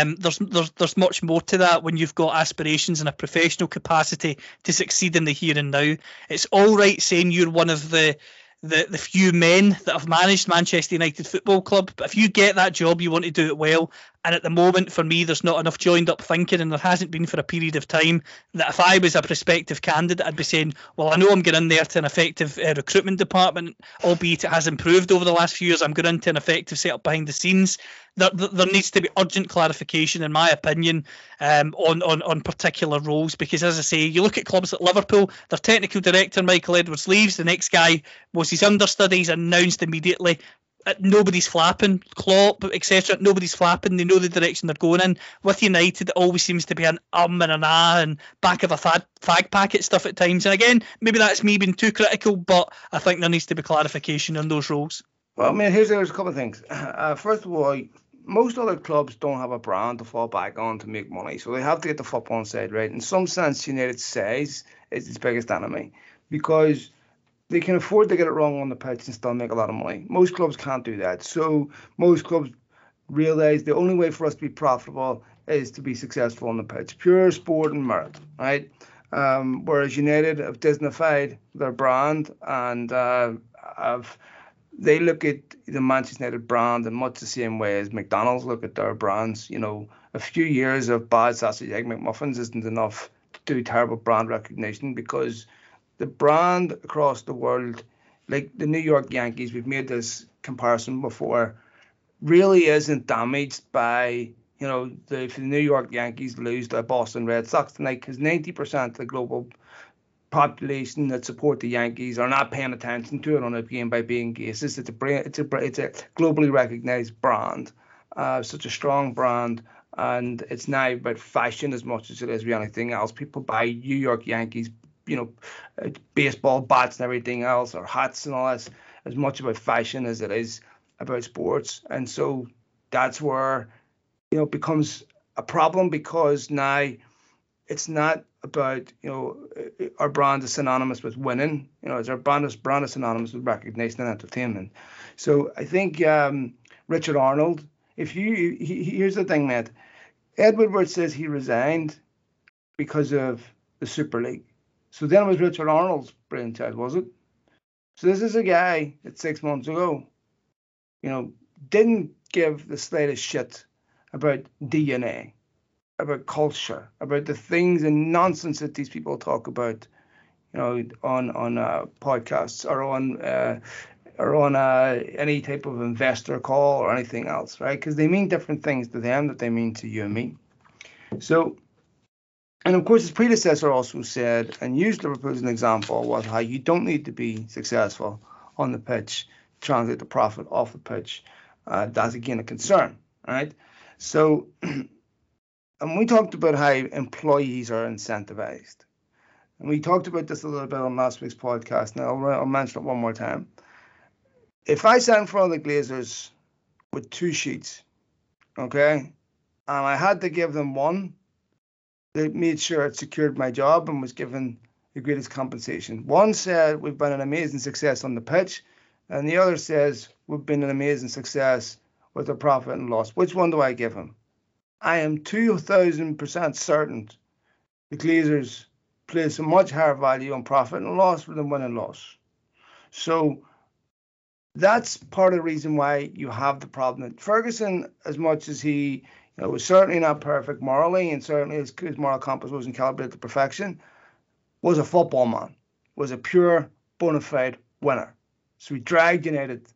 um, there's there's there's much more to that when you've got aspirations in a professional capacity to succeed in the here and now. It's all right saying you're one of the the, the few men that have managed Manchester United Football Club. But if you get that job, you want to do it well. And at the moment, for me, there's not enough joined up thinking, and there hasn't been for a period of time. That if I was a prospective candidate, I'd be saying, well, I know I'm getting in there to an effective uh, recruitment department, albeit it has improved over the last few years. I'm going into an effective setup behind the scenes. There, there needs to be urgent clarification, in my opinion, um, on, on, on particular roles. Because, as I say, you look at clubs like Liverpool, their technical director, Michael Edwards, leaves. The next guy was his understudies, announced immediately nobody's flapping, Klopp, etc. Nobody's flapping. They know the direction they're going in. With United, it always seems to be an um and an ah and back of a fag, fag packet stuff at times. And again, maybe that's me being too critical, but I think there needs to be clarification on those roles. Well, I mean, here's there's a couple of things. Uh, first of all, most other clubs don't have a brand to fall back on to make money, so they have to get the football side right. In some sense, United size is its biggest enemy because they can afford to get it wrong on the pitch and still make a lot of money. Most clubs can't do that. So most clubs realize the only way for us to be profitable is to be successful on the pitch. Pure sport and merit, right? Um, whereas United have Disneyfied their brand and uh, have they look at the Manchester United brand in much the same way as McDonald's look at their brands. You know, a few years of bad sausage egg McMuffins isn't enough to do terrible brand recognition because the brand across the world, like the New York Yankees, we've made this comparison before, really isn't damaged by you know the if the New York Yankees lose the Boston Red Sox tonight because 90% of the global population that support the Yankees are not paying attention to it on a game by being basis. It's a it's a it's a globally recognized brand, uh, such a strong brand, and it's now about fashion as much as it is anything else. People buy New York Yankees you know, uh, baseball bats and everything else, or hats and all that, as much about fashion as it is about sports. And so that's where, you know, it becomes a problem because now it's not about, you know, uh, our brand is synonymous with winning. You know, it's our brand is, brand is synonymous with recognition and entertainment. So I think um, Richard Arnold, if you, he, here's the thing, Matt. Ed Woodward says he resigned because of the Super League. So then it was Richard Arnold's brainchild, was it? So this is a guy that six months ago, you know, didn't give the slightest shit about DNA, about culture, about the things and nonsense that these people talk about, you know, on on uh, podcasts or on uh, or on uh, any type of investor call or anything else, right? Because they mean different things to them that they mean to you and me. So and of course, his predecessor also said and used Liverpool as an example was how you don't need to be successful on the pitch, translate the profit off the pitch. Uh, that's again a concern, right? So, and we talked about how employees are incentivized. And we talked about this a little bit on last week's podcast. Now, I'll, I'll mention it one more time. If I sat in front of the Glazers with two sheets, okay, and I had to give them one, that made sure it secured my job and was given the greatest compensation. One said we've been an amazing success on the pitch, and the other says we've been an amazing success with the profit and loss. Which one do I give him? I am 2,000% certain the Glazers place a much higher value on profit and loss than win and loss. So that's part of the reason why you have the problem. Ferguson, as much as he it was certainly not perfect morally, and certainly his, his moral compass wasn't calibrated to perfection. Was a football man, was a pure bona fide winner. So he dragged United,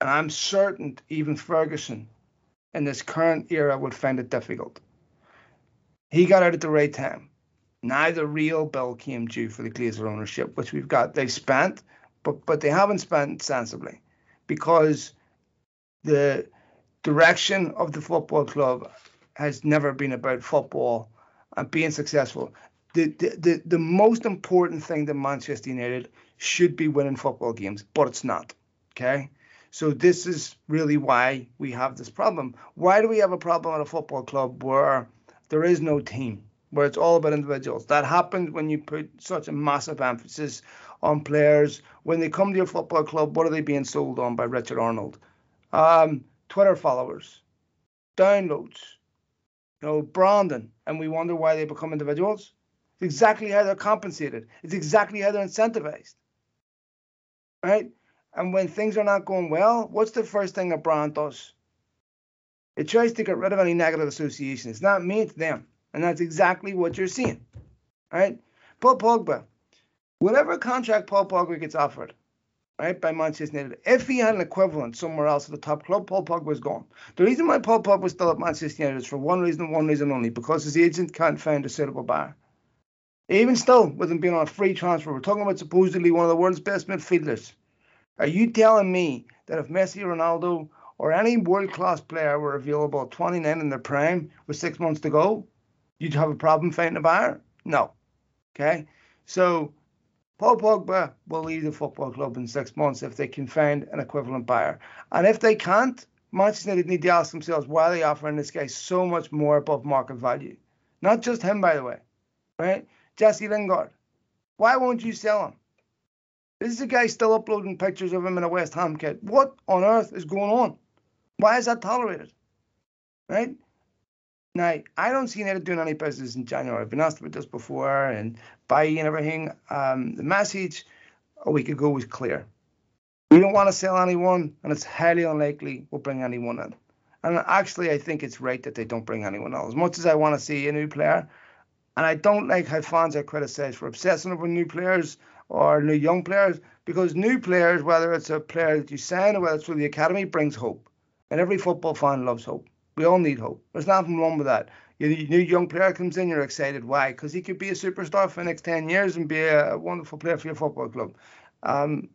and I'm certain even Ferguson in this current era would find it difficult. He got out at the right time. Now the real bill came due for the Glazer ownership, which we've got. They've spent, but but they haven't spent sensibly, because the direction of the football club has never been about football and being successful. The, the, the, the most important thing that Manchester United should be winning football games, but it's not. Okay. So this is really why we have this problem. Why do we have a problem at a football club where there is no team, where it's all about individuals? That happens when you put such a massive emphasis on players. When they come to your football club, what are they being sold on by Richard Arnold? Um, Twitter followers, downloads, you know, branding, and we wonder why they become individuals. It's exactly how they're compensated. It's exactly how they're incentivized. Right? And when things are not going well, what's the first thing a brand does? It tries to get rid of any negative association. It's not me, it's them. And that's exactly what you're seeing. Right? Paul Pogba, whatever contract Paul Pogba gets offered, right, by Manchester United, if he had an equivalent somewhere else at the top club, Paul Pogba was gone. The reason why Paul Pogba was still at Manchester United is for one reason one reason only, because his agent can't find a suitable buyer. Even still, with him being on a free transfer, we're talking about supposedly one of the world's best midfielders. Are you telling me that if Messi, Ronaldo, or any world class player were available at 29 in their prime with six months to go, you'd have a problem finding a buyer? No. Okay. So Paul Pogba will leave the football club in six months if they can find an equivalent buyer. And if they can't, Manchester United need to ask themselves why are they offering this guy so much more above market value? Not just him, by the way, right? Jesse Lingard. Why won't you sell him? This is a guy still uploading pictures of him in a West Ham kit. What on earth is going on? Why is that tolerated? Right? Now, I don't see United doing any business in January. I've been asked about this before and buying and everything. Um, the message a week ago was clear. We don't want to sell anyone, and it's highly unlikely we'll bring anyone in. And actually, I think it's right that they don't bring anyone else. As much as I want to see a new player, and I don't like how fans are criticised for obsessing over new players or new young players, because new players, whether it's a player that you sign or whether it's through the academy, brings hope. And every football fan loves hope. We all need hope. There's nothing wrong with that. Your new young player comes in, you're excited. Why? Because he could be a superstar for the next 10 years and be a wonderful player for your football club. Um,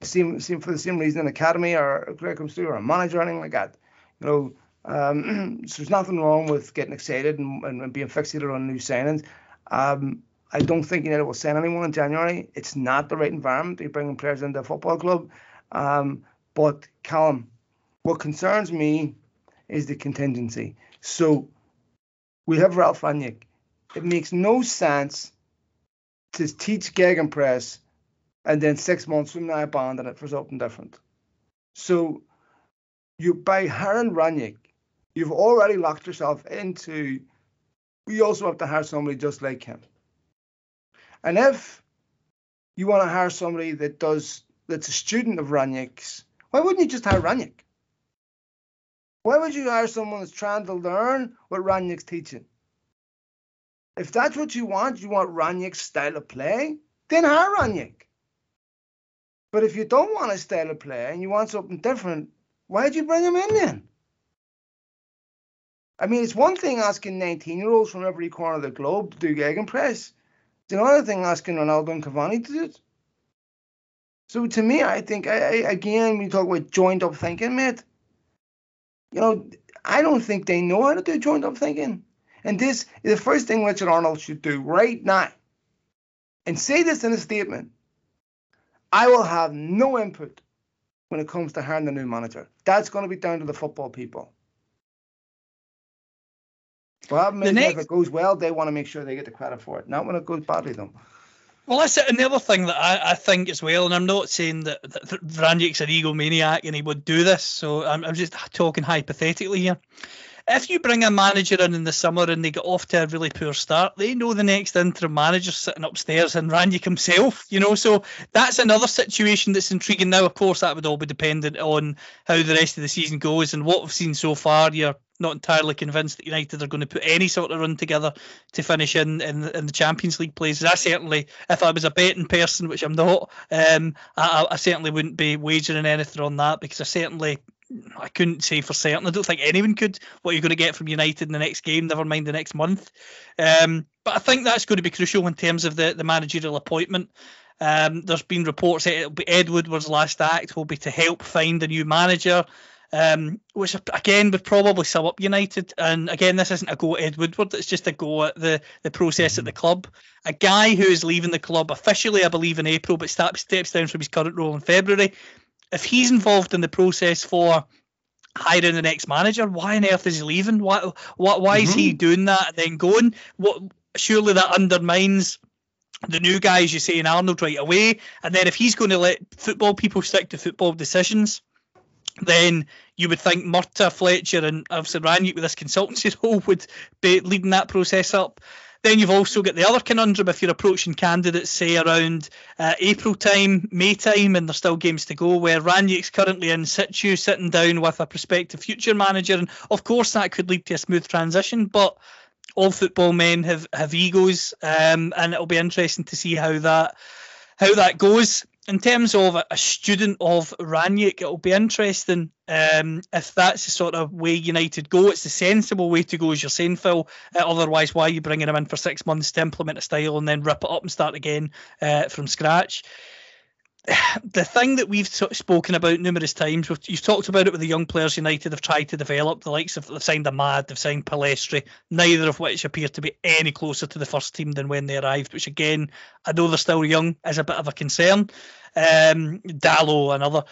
same, same for the same reason an academy or a player comes through or a manager or anything like that. You know, um, so there's nothing wrong with getting excited and, and being fixated on new signings. Um, I don't think United will sign anyone in January. It's not the right environment to be bringing players into a football club. Um, but Callum, what concerns me is the contingency. So we have Ralf Rangnick. It makes no sense to teach Gegenpress and then six months from now abandon it for something different. So you by hiring Rangnick, you've already locked yourself into we also have to hire somebody just like him. And if you want to hire somebody that does that's a student of Rangnick's, why wouldn't you just hire Rangnick? Why would you hire someone that's trying to learn what Rangnick's teaching? If that's what you want, you want Rangnick's style of play, then hire Rangnick. But if you don't want a style of play and you want something different, why'd you bring him in then? I mean, it's one thing asking 19 year olds from every corner of the globe to do Gegenpress. It's another thing asking Ronaldo and Cavani to do it. So to me, I think, I, I, again, we talk about joined up thinking, mate you know, I don't think they know how to do joined up thinking. And this is the first thing Richard Arnold should do right now. And say this in a statement. I will have no input when it comes to hiring the new manager. That's going to be down to the football people. Well, next... if it goes well, they want to make sure they get the credit for it. Not when it goes badly, though. Well, that's it. Another thing that I, I think as well, and I'm not saying that, that Rangnick's an egomaniac and he would do this, so I'm, I'm just talking hypothetically here. If you bring a manager in in the summer and they get off to a really poor start, they know the next interim manager's sitting upstairs and Rangnick himself, you know. So that's another situation that's intriguing. Now, of course, that would all be dependent on how the rest of the season goes and what we've seen so far. You're not entirely convinced that United are going to put any sort of run together to finish in in, in the Champions League places. I certainly, if I was a betting person, which I'm not, um, I, I certainly wouldn't be wagering anything on that because I certainly I couldn't say for certain. I don't think anyone could what you're going to get from United in the next game, never mind the next month. Um, but I think that's going to be crucial in terms of the, the managerial appointment. Um, there's been reports that Ed Woodward's last act will be to help find a new manager um, which again would probably sum up United. And again, this isn't a go at Ed Woodward; it's just a go at the the process at the club. A guy who is leaving the club officially, I believe, in April, but steps down from his current role in February. If he's involved in the process for hiring the next manager, why on earth is he leaving? Why why, why mm-hmm. is he mm-hmm. doing that and then going? What surely that undermines the new guys you say in Arnold right away. And then if he's going to let football people stick to football decisions then you would think Murtough, Fletcher, and obviously Rangnick with this consultancy role would be leading that process up. Then you've also got the other conundrum if you're approaching candidates, say around uh, April time, May time, and there's still games to go, where Rangnick's currently in situ, sitting down with a prospective future manager, and of course that could lead to a smooth transition, but all football men have have egos, um, and it'll be interesting to see how that how that goes in terms of a student of Rangnick, it'll be interesting um, if that's the sort of way United go. It's the sensible way to go, as you're saying, Phil. Uh, otherwise, why are you bringing him in for six months to implement a style and then rip it up and start again uh, from scratch? the thing that we've t- spoken about numerous times, you've talked about it with the young players United have tried to develop. The likes of they've signed Amad, they've signed Pellistri, neither of which appear to be any closer to the first team than when they arrived. Which again, I know they're still young, is a bit of a concern. Um, Dalot, another.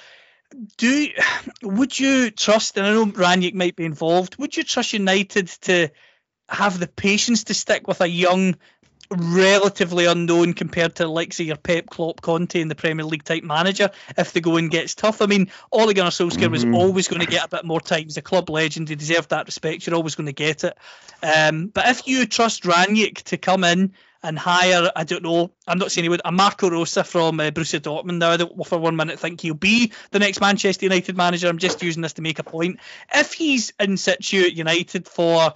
Do would you trust? And I know Rangnick might be involved. Would you trust United to have the patience to stick with a young relatively unknown compared to like say your Pep Klopp Conte in the Premier League type manager if the going gets tough. I mean, Ole Gunnar Solskjaer mm-hmm. was always going to get a bit more time. He's a club legend. He deserved that respect. You're always going to get it. Um, but if you trust Rangnick to come in and hire, I don't know, I'm not saying he would, a Marco Rose from uh, Borussia Dortmund now, I don't for one minute think he'll be the next Manchester United manager. I'm just using this to make a point. If he's in situ at United for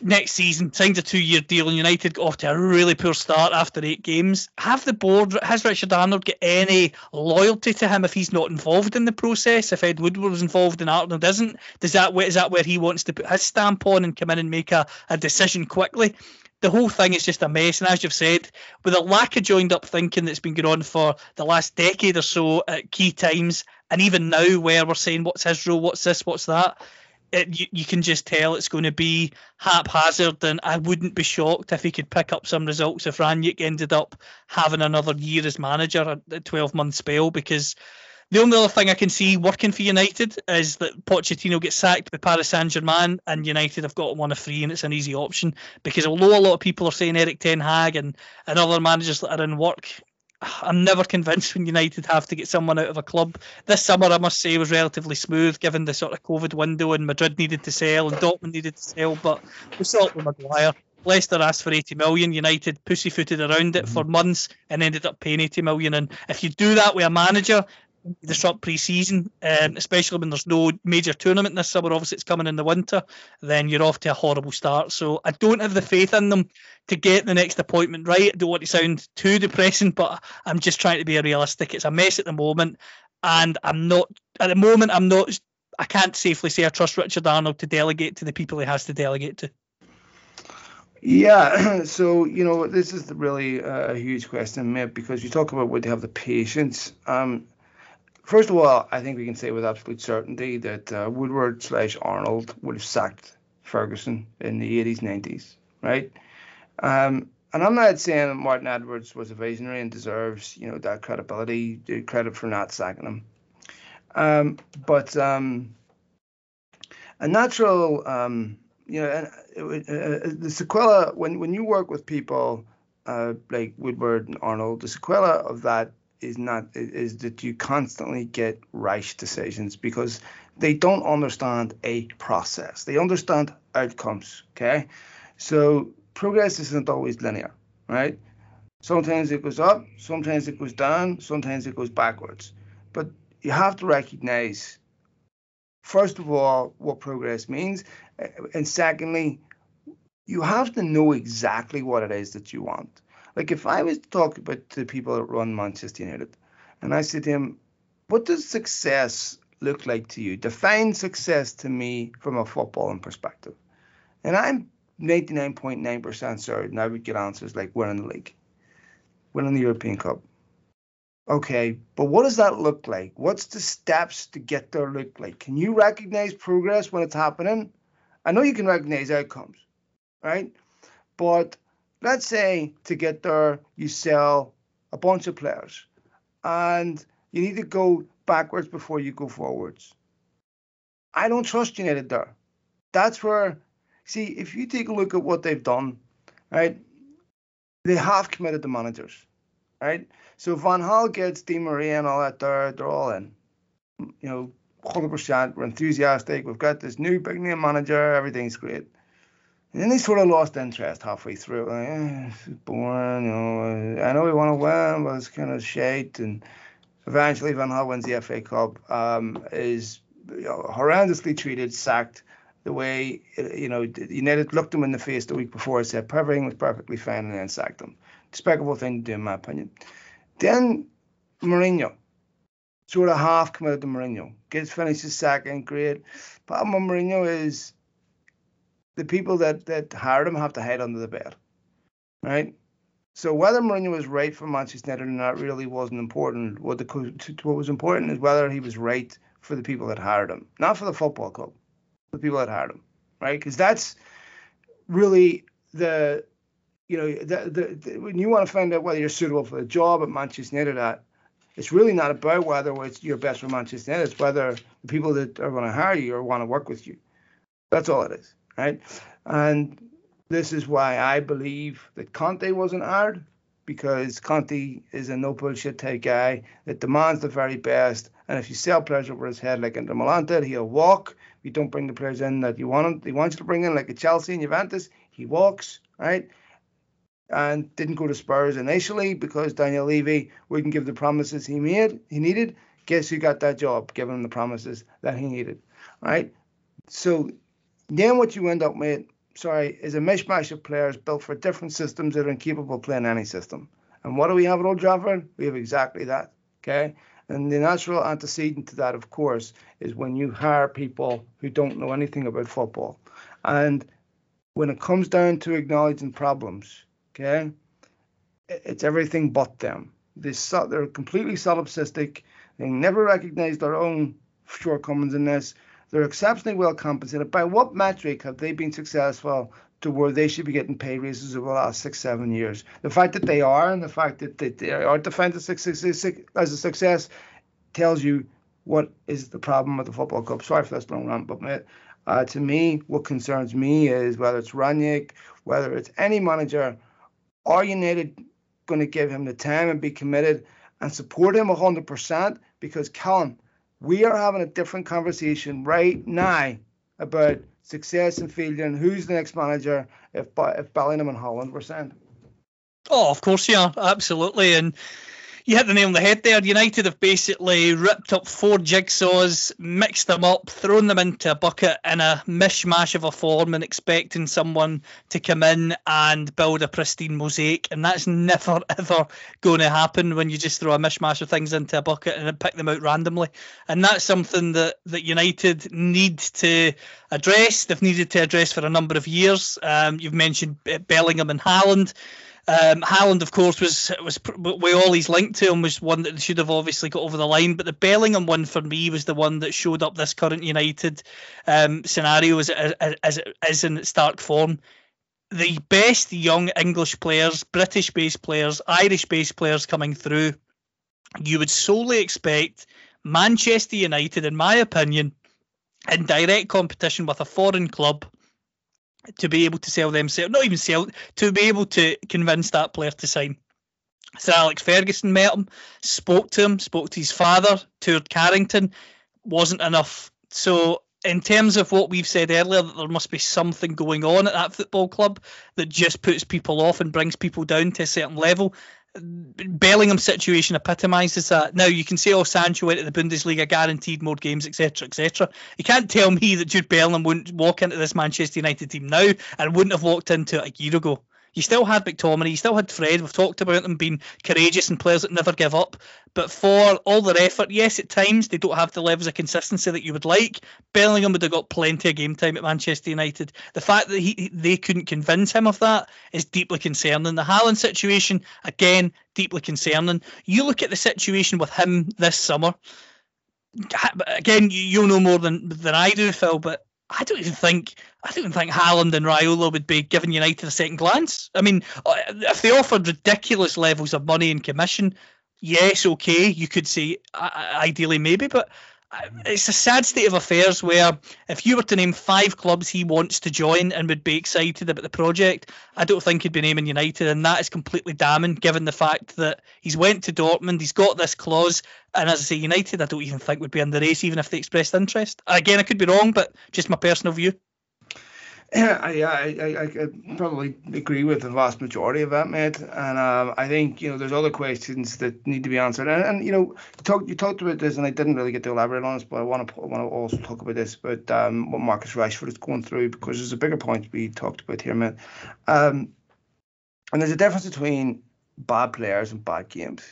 next season, signs a two year deal, and United got off to a really poor start after eight games. Have the board, has Richard Arnold got any loyalty to him if he's not involved in the process? If Ed Woodward was involved and Arnold isn't, does that is that where he wants to put his stamp on and come in and make a, a decision quickly? The whole thing is just a mess, and as you've said, with a lack of joined up thinking that's been going on for the last decade or so at key times, and even now where we're saying what's his role, what's this, what's that, it, you, you, can just tell it's going to be haphazard, and I wouldn't be shocked if he could pick up some results if Rangnick ended up having another year as manager, a 12 month spell, because the only other thing I can see working for United is that Pochettino gets sacked by Paris Saint Germain, and United have got one of three, and it's an easy option. Because although a lot of people are saying Erik Ten Hag and, and other managers that are in work I'm never convinced when United have to get someone out of a club. This summer, I must say, was relatively smooth given the sort of COVID window and Madrid needed to sell and Dortmund needed to sell. But we saw it with Maguire. Leicester asked for 80 million. United pussyfooted around it mm-hmm. for months and ended up paying 80 million. And if you do that with a manager, disrupt pre-season, um, especially when there's no major tournament this summer. Obviously, it's coming in the winter. Then you're off to a horrible start. So I don't have the faith in them to get the next appointment right. I don't want to sound too depressing, but I'm just trying to be realistic. It's a mess at the moment, and I'm not at the moment. I'm not. I can't safely say I trust Richard Arnold to delegate to the people he has to delegate to. Yeah, so you know this is really a huge question, mate, because you talk about would they have the patience. Um, First of all, I think we can say with absolute certainty that uh, Woodward slash Arnold would have sacked Ferguson in the 80s, 90s, right? Um, and I'm not saying Martin Edwards was a visionary and deserves, you know, that credibility, credit for not sacking him. Um, but um, a natural, um, you know, uh, uh, the sequela when when you work with people uh, like Woodward and Arnold, the sequela of that is not is that you constantly get rash decisions because they don't understand a process. They understand outcomes. Okay, so progress isn't always linear, right? Sometimes it goes up, sometimes it goes down, sometimes it goes backwards. But you have to recognize, first of all, what progress means, and secondly, you have to know exactly what it is that you want. Like if I was talking talk about the people that run Manchester United, and I said to him, "What does success look like to you? Define success to me from a footballing perspective." And I'm 99.9% certain I would get answers like winning the league, winning the European Cup. Okay, but what does that look like? What's the steps to get there look like? Can you recognize progress when it's happening? I know you can recognize outcomes, right? But let's say to get there, you sell a bunch of players and you need to go backwards before you go forwards. I don't trust United there. That's where, see, if you take a look at what they've done, right, they have committed the managers, right? So Van Gaal gets Di Maria and all that there, they're all in. You know, 100%. We're enthusiastic. We've got this new big name manager. Everything's great. And then they sort of lost interest halfway through. Like, eh, boring. You know, I know we want to win, but it's kind of shite. And eventually, Van Gaal wins the FA Cup. Um, is you know, horrendously treated, sacked. The way you know United looked him in the face the week before, said everything was perfectly fine, and then sacked him. Despicable thing to do, in my opinion. Then Mourinho, sort of half committed to Mourinho, gets finishes second, great. Problem with Mourinho is the people that that hired him have to hide under the bed, right? So whether Mourinho was right for Manchester United or not really wasn't important. What the what was important is whether he was right for the people that hired him, not for the football club, the people that hired him, right? Because that's really the you know the, the, the, when you want to find out whether you're suitable for the job at Manchester United at it's really not about whether it's your best for Manchester United. It's whether the people that are going to hire you or want to work with you. That's all it is right? And this is why I believe that Conte wasn't hired because Conte is a no bullshit type guy that demands the very best. And if you sell players over his head like Inter Milan did, he'll walk. If you don't bring the players in that you want him, he wants you to bring in like a Chelsea and Juventus, he walks, right? And didn't go to Spurs initially because Daniel Levy wouldn't give the promises he made, he needed. Guess who got that job, giving him the promises that he needed, right? So then what you end up with, sorry, is a mishmash of players built for different systems that are incapable of playing any system. And what do we have at Old Trafford? We have exactly that. Okay. And the natural antecedent to that, of course, is when you hire people who don't know anything about football. And when it comes down to acknowledging problems, okay, it's everything but them. They, they're completely solipsistic. They never recognize their own shortcomings in this. They're exceptionally well compensated. By what metric have they been successful to where they should be getting pay raises over the last six, seven years? The fact that they are and the fact that they are defined as a success tells you what is the problem with the football club. Sorry for this long rant, but uh, to me, what concerns me is whether it's Rangnick, whether it's any manager, are United going to give him the time and be committed and support him 100%? Because, Callum, we are having a different conversation right now about success and failure and who's the next manager if if Bellingham and Haaland were signed. Oh, of course, yeah, absolutely, and you hit the nail on the head there. United have basically ripped up four jigsaws, mixed them up, thrown them into a bucket in a mishmash of a form, and expecting someone to come in and build a pristine mosaic. And that's never ever going to happen when you just throw a mishmash of things into a bucket and pick them out randomly. And that's something that that United need to address. They've needed to address for a number of years. Um, you've mentioned Bellingham and Haaland. Um, Haaland, of course, was was with all he's linked to him was one that should have obviously got over the line. But the Bellingham one for me was the one that showed up this current United um, scenario as, as, as in stark form. The best young English players, British-based players, Irish-based players coming through, you would solely expect Manchester United, in my opinion, in direct competition with a foreign club to be able to sell themselves, not even sell, to be able to convince that player to sign. Sir Alex Ferguson met him, spoke to him, spoke to his father, toured Carrington, wasn't enough. So, in terms of what we've said earlier, that there must be something going on at that football club that just puts people off and brings people down to a certain level. Bellingham situation epitomises that. Now you can say, "Oh, Sancho went to the Bundesliga, guaranteed more games, etc., etc." You can't tell me that Jude Bellingham wouldn't walk into this Manchester United team now and wouldn't have walked into it a year ago. You still had McTominay, you still had Fred. We've talked about them being courageous and players that never give up. But for all their effort, yes, at times they don't have the levels of consistency that you would like. Bellingham would have got plenty of game time at Manchester United. The fact that he they couldn't convince him of that is deeply concerning. The Haaland situation, again, deeply concerning. You look at the situation with him this summer. Again, you'll know more than than I do, Phil. But I don't even think I don't even think Haaland and Raiola would be giving United a second glance. I mean, uh, if they offered ridiculous levels of money and commission, yes, okay, you could say ideally maybe, but it's a sad state of affairs where if you were to name five clubs he wants to join and would be excited about the project, I don't think he'd be naming United, and that is completely damning given the fact that he's went to Dortmund, he's got this clause, and as I say, United I don't even think would be in the race even if they expressed interest. Again, I could be wrong, but just my personal view. Yeah, I, I, I, I probably agree with the vast majority of that, mate. And um, I think you know there's other questions that need to be answered. And, and you know, you talked you talked about this, and I didn't really get to elaborate on this, but I want to want to also talk about this, about um, what Marcus Rashford is going through because there's a bigger point we talked about here, mate. Um, and there's a difference between bad players and bad games.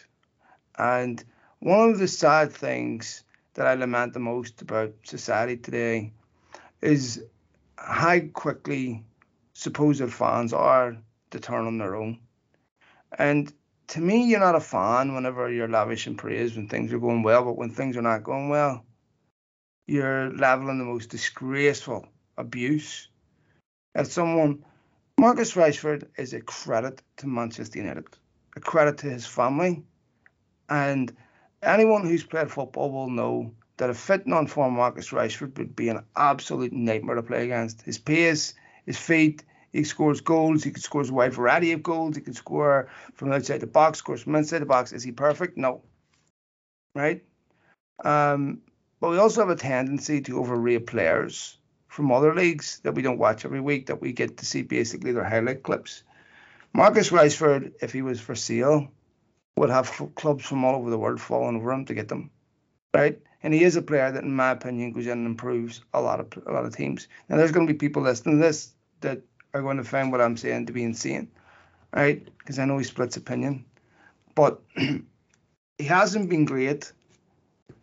And one of the sad things that I lament the most about society today is how quickly supposed fans are to turn on their own. And to me, you're not a fan whenever you're lavish in praise when things are going well, but when things are not going well, you're leveling the most disgraceful abuse at someone. Marcus Rashford is a credit to Manchester United, a credit to his family, and anyone who's played football will know that a fit non-form Marcus Rashford would be an absolute nightmare to play against. His pace, his feet, he scores goals. He can score a wide variety of goals. He can score from outside the box, scores from inside the box. Is he perfect? No. Right? Um, but we also have a tendency to overrate players from other leagues that we don't watch every week, that we get to see basically their highlight clips. Marcus Rashford, if he was for sale, would have clubs from all over the world falling over him to get them. Right? And he is a player that, in my opinion, goes in and improves a lot of a lot of teams. Now, there's going to be people listening to this that are going to find what I'm saying to be insane, right? Because I know he splits opinion, but he hasn't been great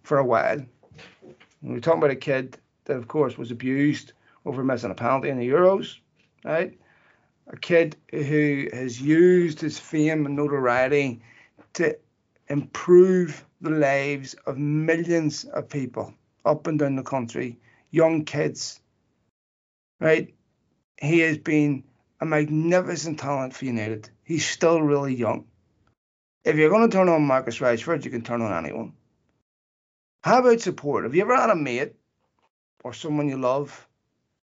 for a while. we're talking about a kid that, of course, was abused over missing a penalty in the Euros, right? A kid who has used his fame and notoriety to improve the lives of millions of people up and down the country, young kids, right? He has been a magnificent talent for United. He's still really young. If you're going to turn on Marcus Rashford, you can turn on anyone. How about support? Have you ever had a mate or someone you love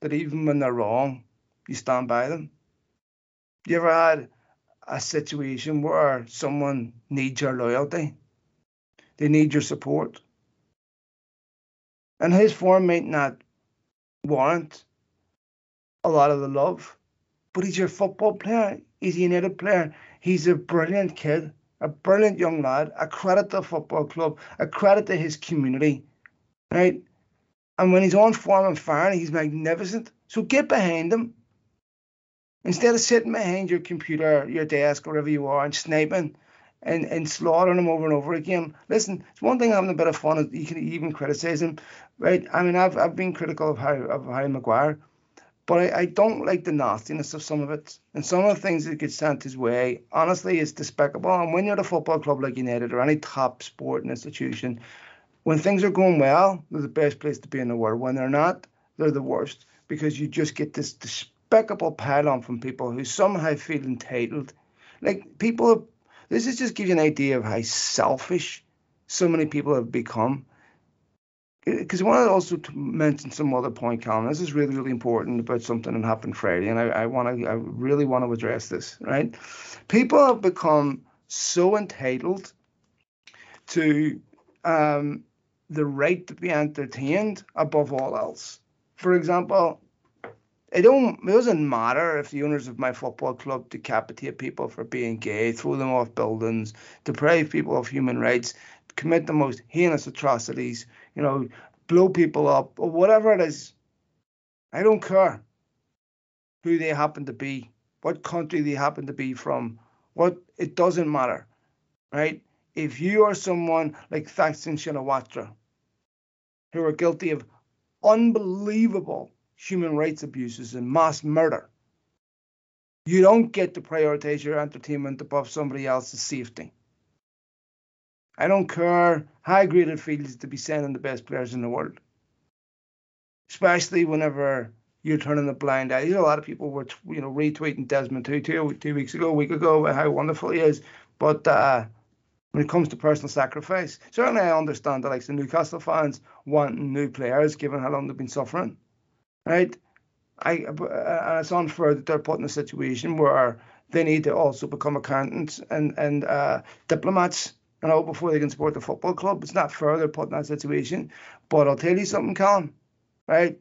that even when they're wrong, you stand by them? You ever had a situation where someone needs your loyalty? They need your support. And his form might not warrant a lot of the love, but he's your football player. He's a United player. He's a brilliant kid, a brilliant young lad, a credit to the football club, a credit to his community, right? And when he's on form and firing, he's magnificent. So get behind him. Instead of sitting behind your computer, your desk, wherever you are, and sniping and, and slaughtering him over and over again. Listen, it's one thing having a bit of fun. You can even criticize him, right? I mean, I've I've been critical of Harry of Harry Maguire, but I, I don't like the nastiness of some of it. And some of the things that get sent his way, honestly, is despicable. And when you're at a football club like United or any top sporting institution, when things are going well, they're the best place to be in the world. When they're not, they're the worst because you just get this despicable pile on from people who somehow feel entitled. Like people this is just gives you an idea of how selfish so many people have become. Because I want to also mention some other point, Callum. This is really, really important about something that happened Friday, and I, I want to, I really want to address this. Right? People have become so entitled to um, the right to be entertained above all else. For example, it don't it doesn't matter if the owners of my football club decapitate people for being gay, throw them off buildings, deprive people of human rights, commit the most heinous atrocities, you know, blow people up or whatever it is. I don't care who they happen to be, what country they happen to be from, what it doesn't matter, right? If you are someone like Thaksin Shinawatra, who are guilty of unbelievable human rights abuses and mass murder. You don't get to prioritize your entertainment above somebody else's safety. I don't care how great it feels to be sending the best players in the world, especially whenever you're turning a blind eye. a lot of people were, you know, retweeting Desmond Tutu two, weeks ago, a week ago, how wonderful he is. But uh, when it comes to personal sacrifice. Certainly, I understand that, like the Newcastle fans wanting new players, given how long they've been suffering, right? I and it's unfair that they're put in a situation where they need to also become accountants and and uh, diplomats, you know, before they can support the football club. It's not fair they're put in that situation. But I'll tell you something, Callum, right?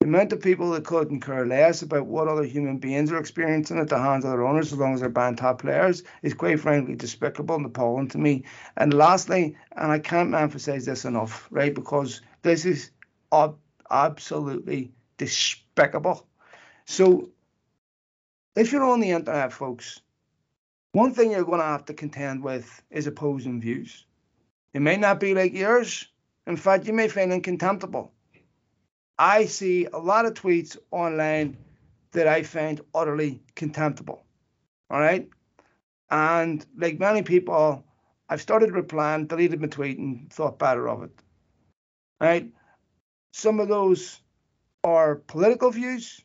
The amount of people that couldn't care less about what other human beings are experiencing at the hands of their owners, as long as they're band top players, is quite frankly despicable and appalling to me. And lastly, and I can't emphasize this enough, right? Because this is ab- absolutely despicable. So, if you're on the internet, folks, one thing you're going to have to contend with is opposing views. It may not be like yours. In fact, you may find them contemptible. I see a lot of tweets online that I find utterly contemptible. All right. And like many people, I've started replying, deleted my tweet, and thought better of it. All right. Some of those are political views.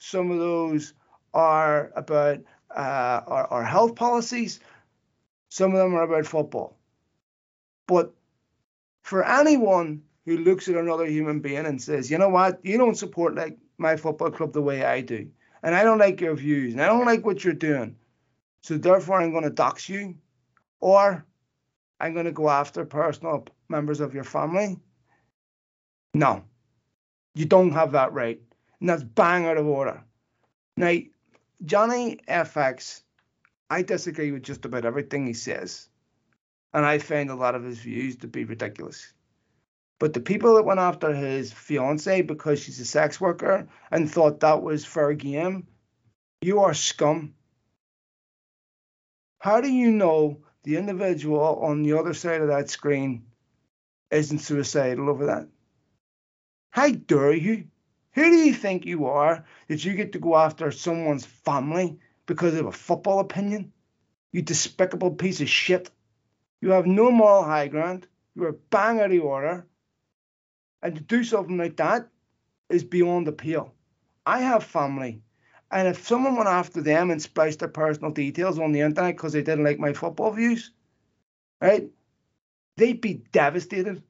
Some of those are about uh, our, our health policies. Some of them are about football. But for anyone who looks at another human being and says, you know what, you don't support like my football club the way I do, and I don't like your views, and I don't like what you're doing, so therefore I'm going to dox you, or I'm going to go after personal members of your family. No, you don't have that right, and that's bang out of order. Now, Johnny FX, I disagree with just about everything he says, and I find a lot of his views to be ridiculous. But the people that went after his fiance because she's a sex worker and thought that was fair game, you are scum. How do you know the individual on the other side of that screen isn't suicidal over that? How dare you? Who do you think you are that you get to go after someone's family because of a football opinion? You despicable piece of shit. You have no moral high ground. You are bang out of order. And to do something like that is beyond appeal. I have family. And if someone went after them and spliced their personal details on the internet because they didn't like my football views, right, they'd be devastated.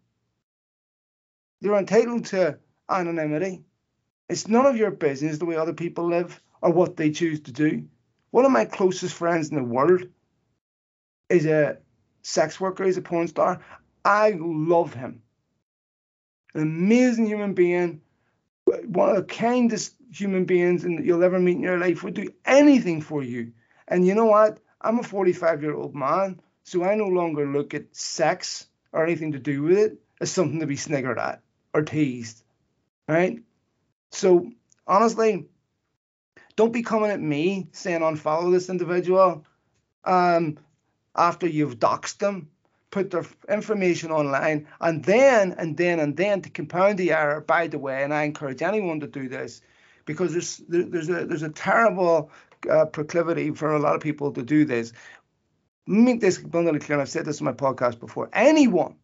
They're entitled to anonymity. It's none of your business the way other people live or what they choose to do. One of my closest friends in the world is a sex worker, he's a porn star. I love him an amazing human being, one of the kindest human beings that you'll ever meet in your life, would do anything for you. And you know what? I'm a 45 year old man, so I no longer look at sex or anything to do with it as something to be sniggered at or teased. Right? So honestly, don't be coming at me saying unfollow this individual um, after you've doxed them put their information online, and then and then and then to compound the error. By the way, and I encourage anyone to do this because there's there's a there's a terrible uh, proclivity for a lot of people to do this. Make this abundantly clear. And I've said this in my podcast before. Anyone,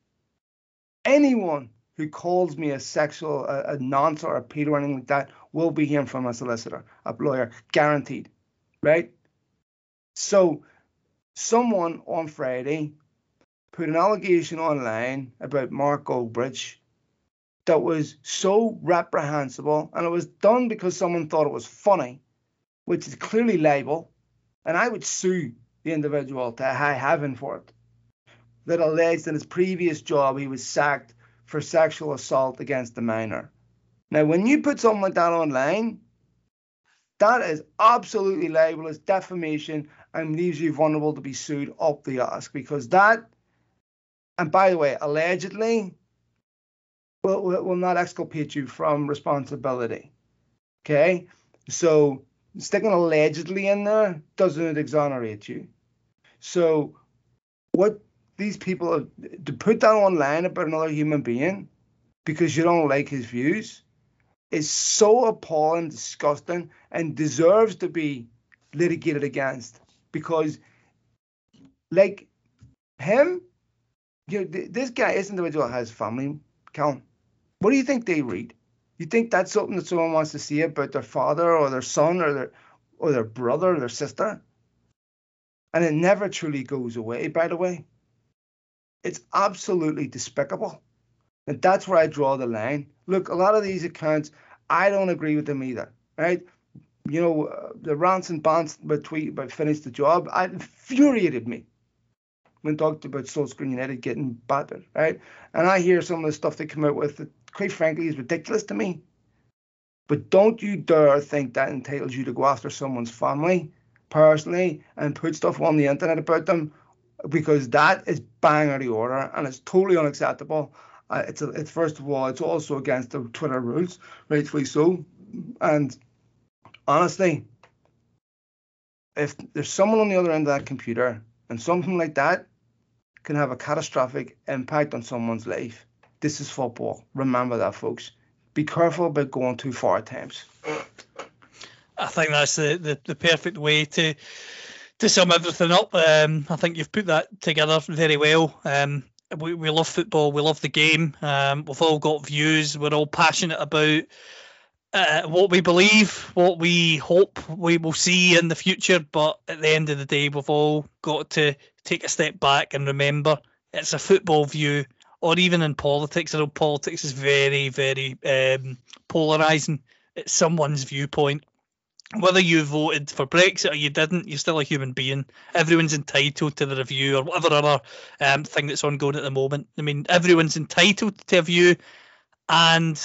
anyone who calls me a sexual, a, a nonce or a pedo or anything like that will be hearing from a solicitor, a lawyer, guaranteed, right? So, someone on Friday put an allegation online about Mark Goldbridge that was so reprehensible, and it was done because someone thought it was funny, which is clearly libel, and I would sue the individual to high heaven for it. That alleged in his previous job he was sacked for sexual assault against a minor. Now, when you put something like that online, that is absolutely libelous, defamation, and leaves you vulnerable to be sued up the ass because that and by the way, allegedly will, will not exculpate you from responsibility. Okay? So sticking allegedly in there doesn't exonerate you. So what these people to put that online about another human being because you don't like his views is so appalling, disgusting, and deserves to be litigated against because like him you know, this guy, this individual has family, Cal. What do you think they read? You think that's something that someone wants to see about their father or their son or their or their brother or their sister? And it never truly goes away, by the way. It's absolutely despicable. And that's where I draw the line. Look, a lot of these accounts, I don't agree with them either, right? You know, uh, the rants and bants about tweet about finish the job, it infuriated me when talked about Solskjaer United getting battered, right? And I hear some of the stuff they come out with that, quite frankly, is ridiculous to me. But don't you dare think that entitles you to go after someone's family personally and put stuff on the internet about them because that is bang out of order and it's totally unacceptable. Uh, it's, a, it's first of all, it's also against the Twitter rules, rightfully so. And honestly, if there's someone on the other end of that computer and something like that can have a catastrophic impact on someone's life, this is football. Remember that, folks. Be careful about going too far at times. I think that's the, the, the perfect way to to sum everything up. Um, I think you've put that together very well. Um, we, we love football. We love the game. Um, we've all got views. We're all passionate about uh, what we believe, what we hope we will see in the future. But at the end of the day, we've all got to take a step back and remember it's a football view, or even in politics. I know politics is very, very um, polarizing. It's someone's viewpoint whether you voted for Brexit or you didn't, you're still a human being. Everyone's entitled to the review or whatever other um, thing that's ongoing at the moment. I mean, everyone's entitled to a view, and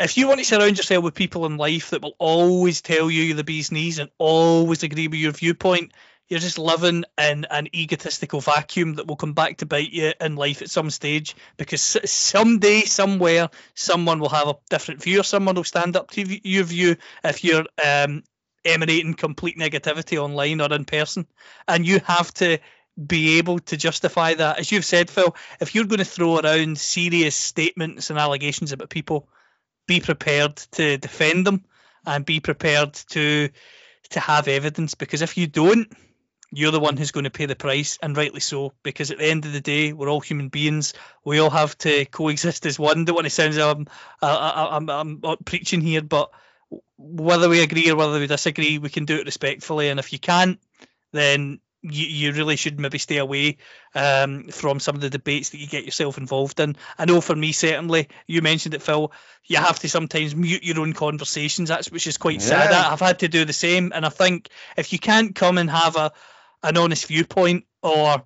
if you want to surround yourself with people in life that will always tell you the bee's knees and always agree with your viewpoint, you're just living in an egotistical vacuum that will come back to bite you in life at some stage because someday, somewhere, someone will have a different view or someone will stand up to your view if you're um, emanating complete negativity online or in person. And you have to be able to justify that. As you've said, Phil, if you're going to throw around serious statements and allegations about people, be prepared to defend them and be prepared to to have evidence because if you don't you're the one who's going to pay the price, and rightly so, because at the end of the day, we're all human beings. We all have to coexist as one. Don't want to sound I'm, I'm, I'm, I'm preaching here, but whether we agree or whether we disagree, we can do it respectfully. And if you can't, then you, you really should maybe stay away um, from some of the debates that you get yourself involved in. I know for me, certainly, you mentioned it, Phil, you have to sometimes mute your own conversations, that's which is quite yeah. sad. I've had to do the same. And I think if you can't come and have a an honest viewpoint or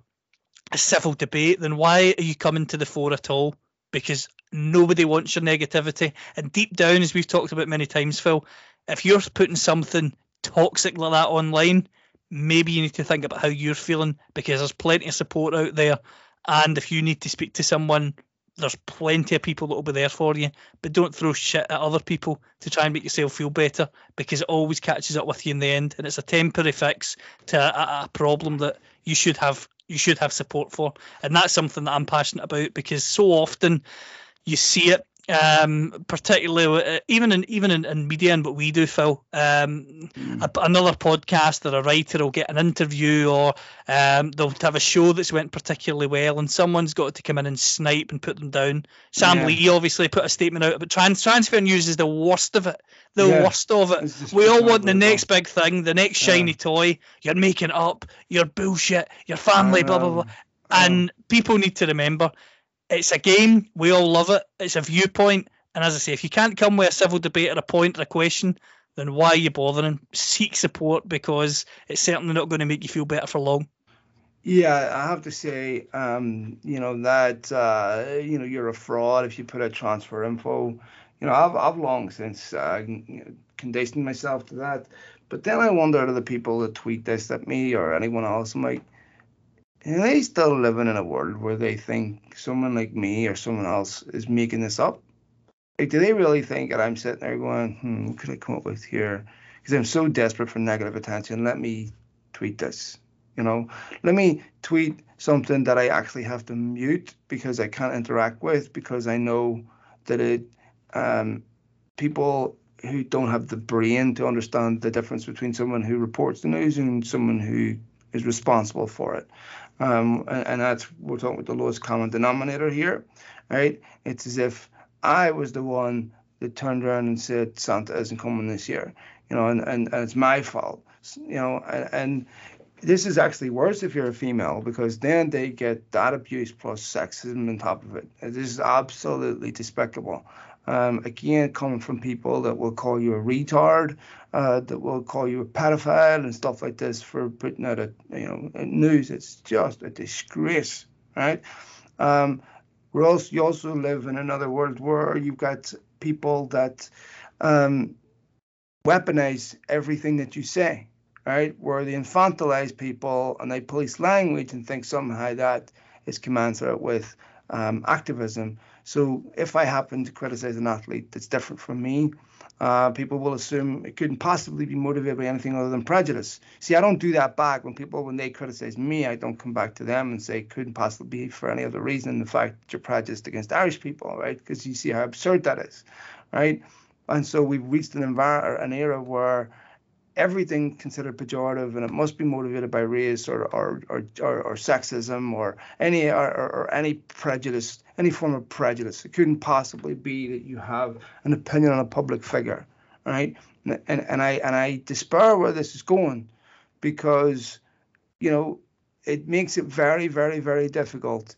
a civil debate, then why are you coming to the fore at all? Because nobody wants your negativity. And deep down, as we've talked about many times, Phil, if you're putting something toxic like that online, maybe you need to think about how you're feeling because there's plenty of support out there. And if you need to speak to someone, there's plenty of people that will be there for you. But don't throw shit at other people to try and make yourself feel better because it always catches up with you in the end, and it's a temporary fix to a, a problem that you should have you should have support for, and that's something that I'm passionate about because so often you see it um, particularly uh, even in even in, in media and what we do, Phil. Um, mm. a, another podcast or a writer will get an interview, or um, they'll have a show that's went particularly well, and someone's got to come in and snipe and put them down. Sam yeah. Lee obviously put a statement out, but trans transfer news is the worst of it. The yeah. worst of it. We all want the next big thing, the next shiny yeah. toy. You're making up. You're bullshit. Your family, blah blah blah. And people need to remember it's a game. We all love it. It's a viewpoint. And as I say, if you can't come with a civil debate or a point or a question, then why are you bothering? Seek support because it's certainly not going to make you feel better for long. Yeah, I have to say, um, you know that uh, you know you're a fraud if you put a transfer info. You know, I've I've long since uh, conditioned myself to that. But then I wonder to the people that tweet this at me or anyone else, I'm like, and they still living in a world where they think someone like me or someone else is making this up. Like, do they really think that I'm sitting there going, hmm, what could I come up with here? Because I'm so desperate for negative attention. Let me tweet this. You know, let me tweet something that I actually have to mute because I can't interact with because I know that it um, people who don't have the brain to understand the difference between someone who reports the news and someone who is responsible for it. Um, and, that's we're talking about the lowest common denominator here, right? It's as if I was the one that turned around and said Santa isn't coming this year, you know, and, and, and it's my fault, you know, and, and this is actually worse if you're a female because then they get that abuse plus sexism on top of it. This is absolutely despicable. Um, again, coming from people that will call you a retard, uh, that will call you a pedophile and stuff like this for putting out a you know news. It's just a disgrace, right? Um, we also you also live in another world where you've got people that um, weaponize everything that you say, right? Where they infantilize people and they police language and think somehow that is commensurate with um, activism. So if I happen to criticize an athlete that's different from me, uh, people will assume it couldn't possibly be motivated by anything other than prejudice. See, I don't do that back. When people, when they criticize me, I don't come back to them and say couldn't possibly be for any other reason than the fact that you're prejudiced against Irish people, right? Because you see how absurd that is, right? And so we've reached an, envir- an era where everything considered pejorative and it must be motivated by race or or or, or, or sexism or any or, or, any prejudice any form of prejudice. It couldn't possibly be that you have an opinion on a public figure right? And and i and i despair where this is going because you know it makes it very very very difficult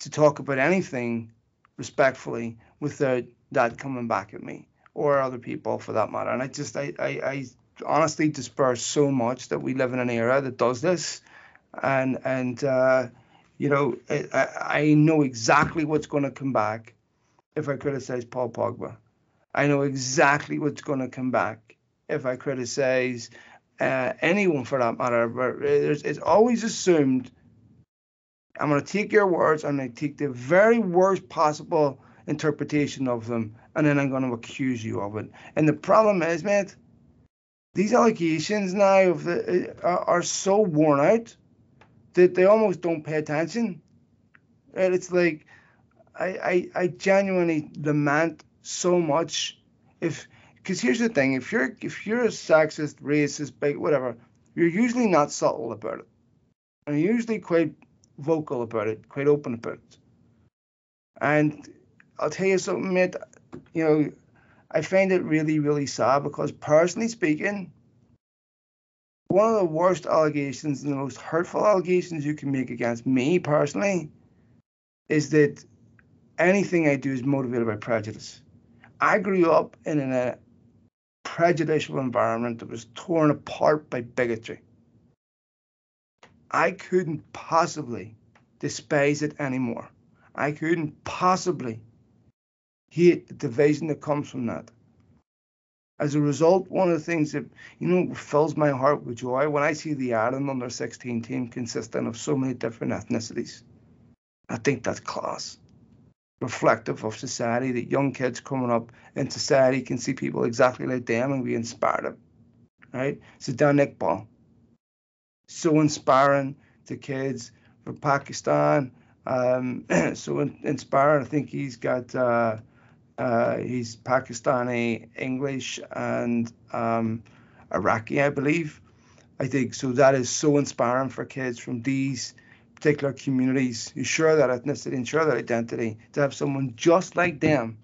to talk about anything respectfully without that coming back at me or other people for that matter. And i just i i, I honestly despair so much that we live in an era that does this, and and uh, you know I, I know exactly what's going to come back if I criticize Paul Pogba. I know exactly what's going to come back if I criticize uh, anyone for that matter. But it's always assumed I'm going to take your words and I take the very worst possible interpretation of them, and then I'm going to accuse you of it. And the problem is, mate these allegations now the, uh, are so worn out they almost don't pay attention. And it's like I, I, I genuinely lament so much if because here's the thing if you're if you're a sexist, racist, big whatever, you're usually not subtle about it. And you're usually quite vocal about it, quite open about it. And I'll tell you something, mate, you know, I find it really, really sad because personally speaking, one of the worst allegations and the most hurtful allegations you can make against me personally is that anything I do is motivated by prejudice. I grew up in a prejudicial environment that was torn apart by bigotry. I couldn't possibly despise it anymore. I couldn't possibly hate the division that comes from that. As a result, one of the things that you know fills my heart with joy when I see the Ireland under 16 team consisting of so many different ethnicities. I think that's class. Reflective of society that young kids coming up in society can see people exactly like them and be inspired. Right? Zidane Iqbal. So inspiring to kids from Pakistan. Um, so in, inspiring. I think he's got uh, uh, he's Pakistani, English, and um, Iraqi, I believe. I think so. That is so inspiring for kids from these particular communities who share that ethnicity and share that identity to have someone just like them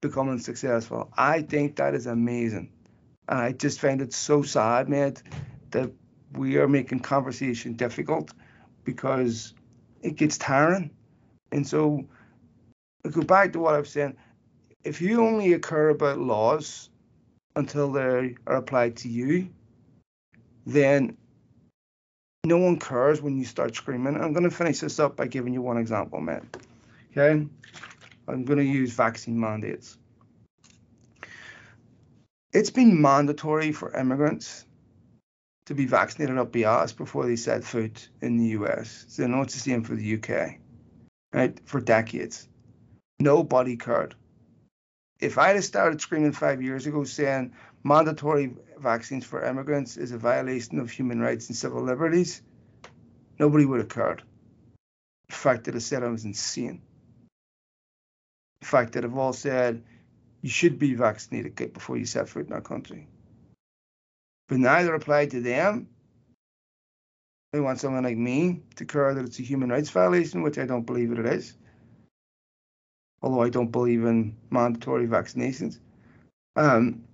becoming successful. I think that is amazing. And I just find it so sad, mate, that we are making conversation difficult because it gets tiring. And so I go back to what I was saying if you only care about laws until they are applied to you, then no one cares when you start screaming. I'm going to finish this up by giving you one example, man. Okay? I'm going to use vaccine mandates. It's been mandatory for immigrants to be vaccinated up the ass before they set foot in the US. So I it's the same for the UK, right? For decades. Nobody cared if I had started screaming five years ago saying mandatory vaccines for immigrants is a violation of human rights and civil liberties, nobody would have cared. The fact that I said I was insane. The fact that I've all said you should be vaccinated before you set foot in our country. But neither applied to them. They want someone like me to care that it's a human rights violation, which I don't believe it is although I don't believe in mandatory vaccinations. Um,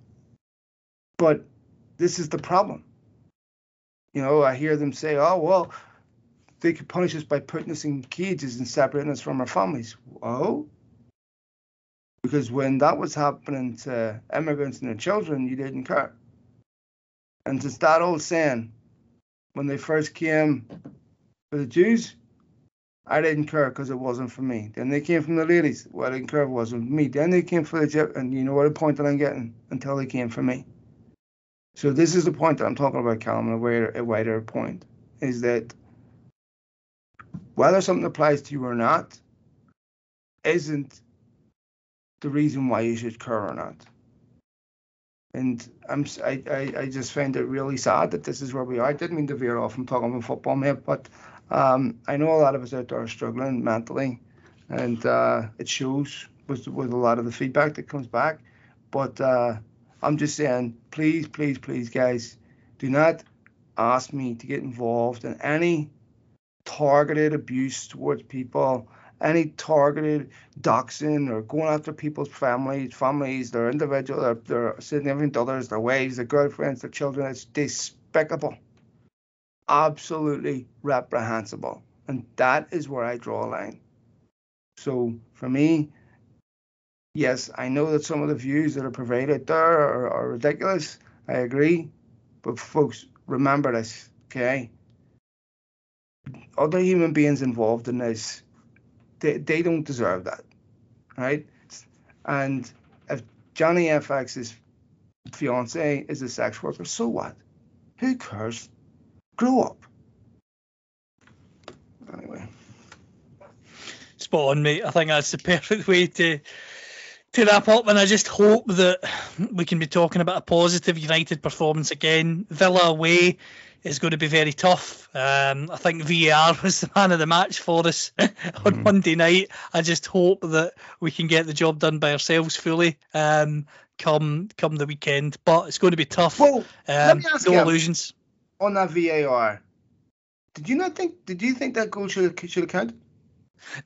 but this is the problem. You know, I hear them say, "Oh well, they could punish us by putting us in cages and separating us from our families." Oh, because when that was happening to immigrants and their children, you didn't care. And it's that old saying, when they first came for the Jews, I didn't care because it wasn't for me. Then they came from the ladies. Well, I didn't care it wasn't me. Then they came for the Egypt, and you know what the point that I'm getting until they came for me. So this is the point that I'm talking about, Callum, a wider, a wider point, is that whether something applies to you or not isn't the reason why you should care or not. And I'm I, I, I just find it really sad that this is where we are. I didn't mean to veer off from talking about football, mate, but um, I know a lot of us out there are struggling mentally, and uh, it shows with with a lot of the feedback that comes back. But uh, I'm just saying, please, please, please, guys, do not ask me to get involved in any targeted abuse towards people any targeted doxing or going after people's families, families, their individual, their, their significant others, their wives, their girlfriends, their children. It's despicable, absolutely reprehensible, and that is where I draw a line. So for me, yes, I know that some of the views that are provided there are, are ridiculous. I agree, but folks, remember this, okay? Other human beings involved in this they, they don't deserve that, right? And if Johnny FX's fiance is a sex worker, so what? Who cares? Grow up. Anyway. Spot on, mate. I think that's the perfect way to to wrap up, and I just hope that we can be talking about a positive United performance again. Villa away is going to be very tough. Um, I think VAR was the man of the match for us on mm. Monday night. I just hope that we can get the job done by ourselves fully um, come come the weekend. But it's going to be tough. Well, um, no you, illusions. On that VAR, did you not think? Did you think that goal should should have counted?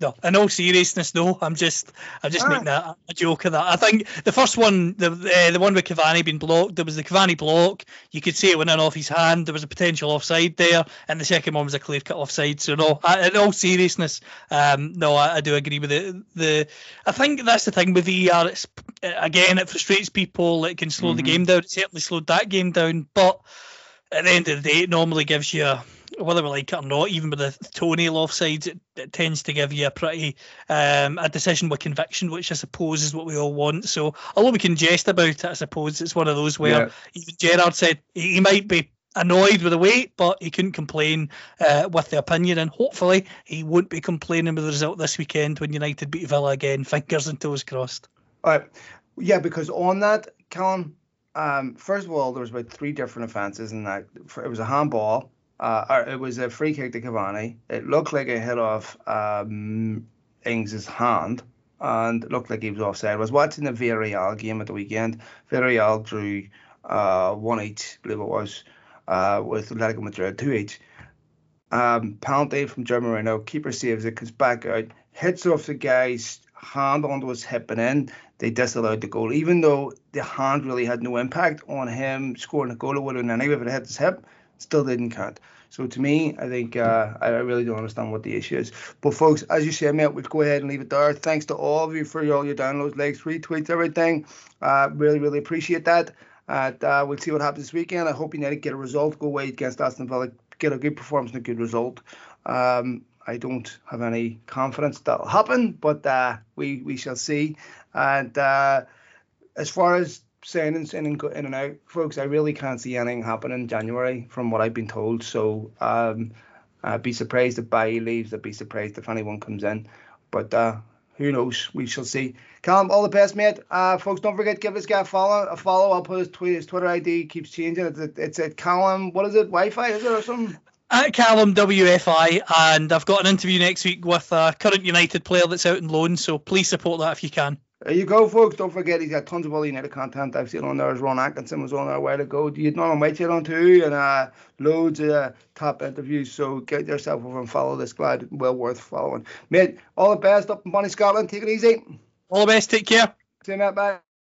No, in all seriousness, no. I'm just, I'm just making a, a, joke of that. I think the first one, the uh, the one with Cavani being blocked, there was the Cavani block. You could see it went in off his hand. There was a potential offside there, and the second one was a clear cut offside. So no, I, in all seriousness, um, no, I, I, do agree with it. The, I think that's the thing with VAR. It's again, it frustrates people. It can slow mm-hmm. the game down. It certainly slowed that game down, but at the end of the day, it normally gives you. A, whether we like it or not, even with the toenail offsides, it, it tends to give you a pretty um, a decision with conviction, which I suppose is what we all want. So, although we can jest about it, I suppose it's one of those where yeah. even Gerrard said he might be annoyed with the wait, but he couldn't complain uh, with the opinion, and hopefully he won't be complaining with the result this weekend when United beat Villa again. Fingers and toes crossed. All right, yeah, because on that, Callum. Um, first of all, there was about three different offences, and that it was a handball, uh, it was a free kick to Cavani. It looked like it hit off um, Ings's hand and looked like he was offside. I was watching the Villarreal game at the weekend. Villarreal drew uh, one each, I believe it was, uh, with Atletico Madrid two each. Um, penalty from Joe Moreno. Keeper saves it, comes back out, hits off the guy's hand onto his hip, and then they disallowed the goal. Even though the hand really had no impact on him scoring a goal, it would have been anyway if it hit his hip still didn't count. So to me, I think uh, I really don't understand what the issue is. But folks, as you said, mate, we'll go ahead and leave it there. Thanks to all of you for all your downloads, likes, retweets, everything. Uh, really, really appreciate that. And uh, we'll see what happens this weekend. I hope United get a result, go away against Aston Villa, get a good performance and a good result. Um, I don't have any confidence that'll happen, but uh, we we shall see. And uh, as far as signings in and, in and out, folks. I really can't see anything happening in January from what I've been told. So um, I'd be surprised if Bailly leaves. I'd be surprised if anyone comes in. But uh, who knows? We shall see. Callum, all the best, mate. Uh, folks, don't forget to give this guy a follow. A follow. I'll put his tweet. His Twitter ID keeps changing. It's at, it's at Callum. What is it? Wi-Fi? Is it or something? At Callum WFI, and I've got an interview next week with a current United player that's out in loan. So please support that if you can. There you go, folks. Don't forget he's got tons of all the other United content. I've seen on there as Ron Atkinson was on there a while ago. You'd know him Whitechapel on too, and uh, loads of uh, top interviews. So get yourself over and follow this glad well worth following. Mate, all the best up in Bonnie, Scotland. Take it easy. All the best. Take care. See you, mate. Bye.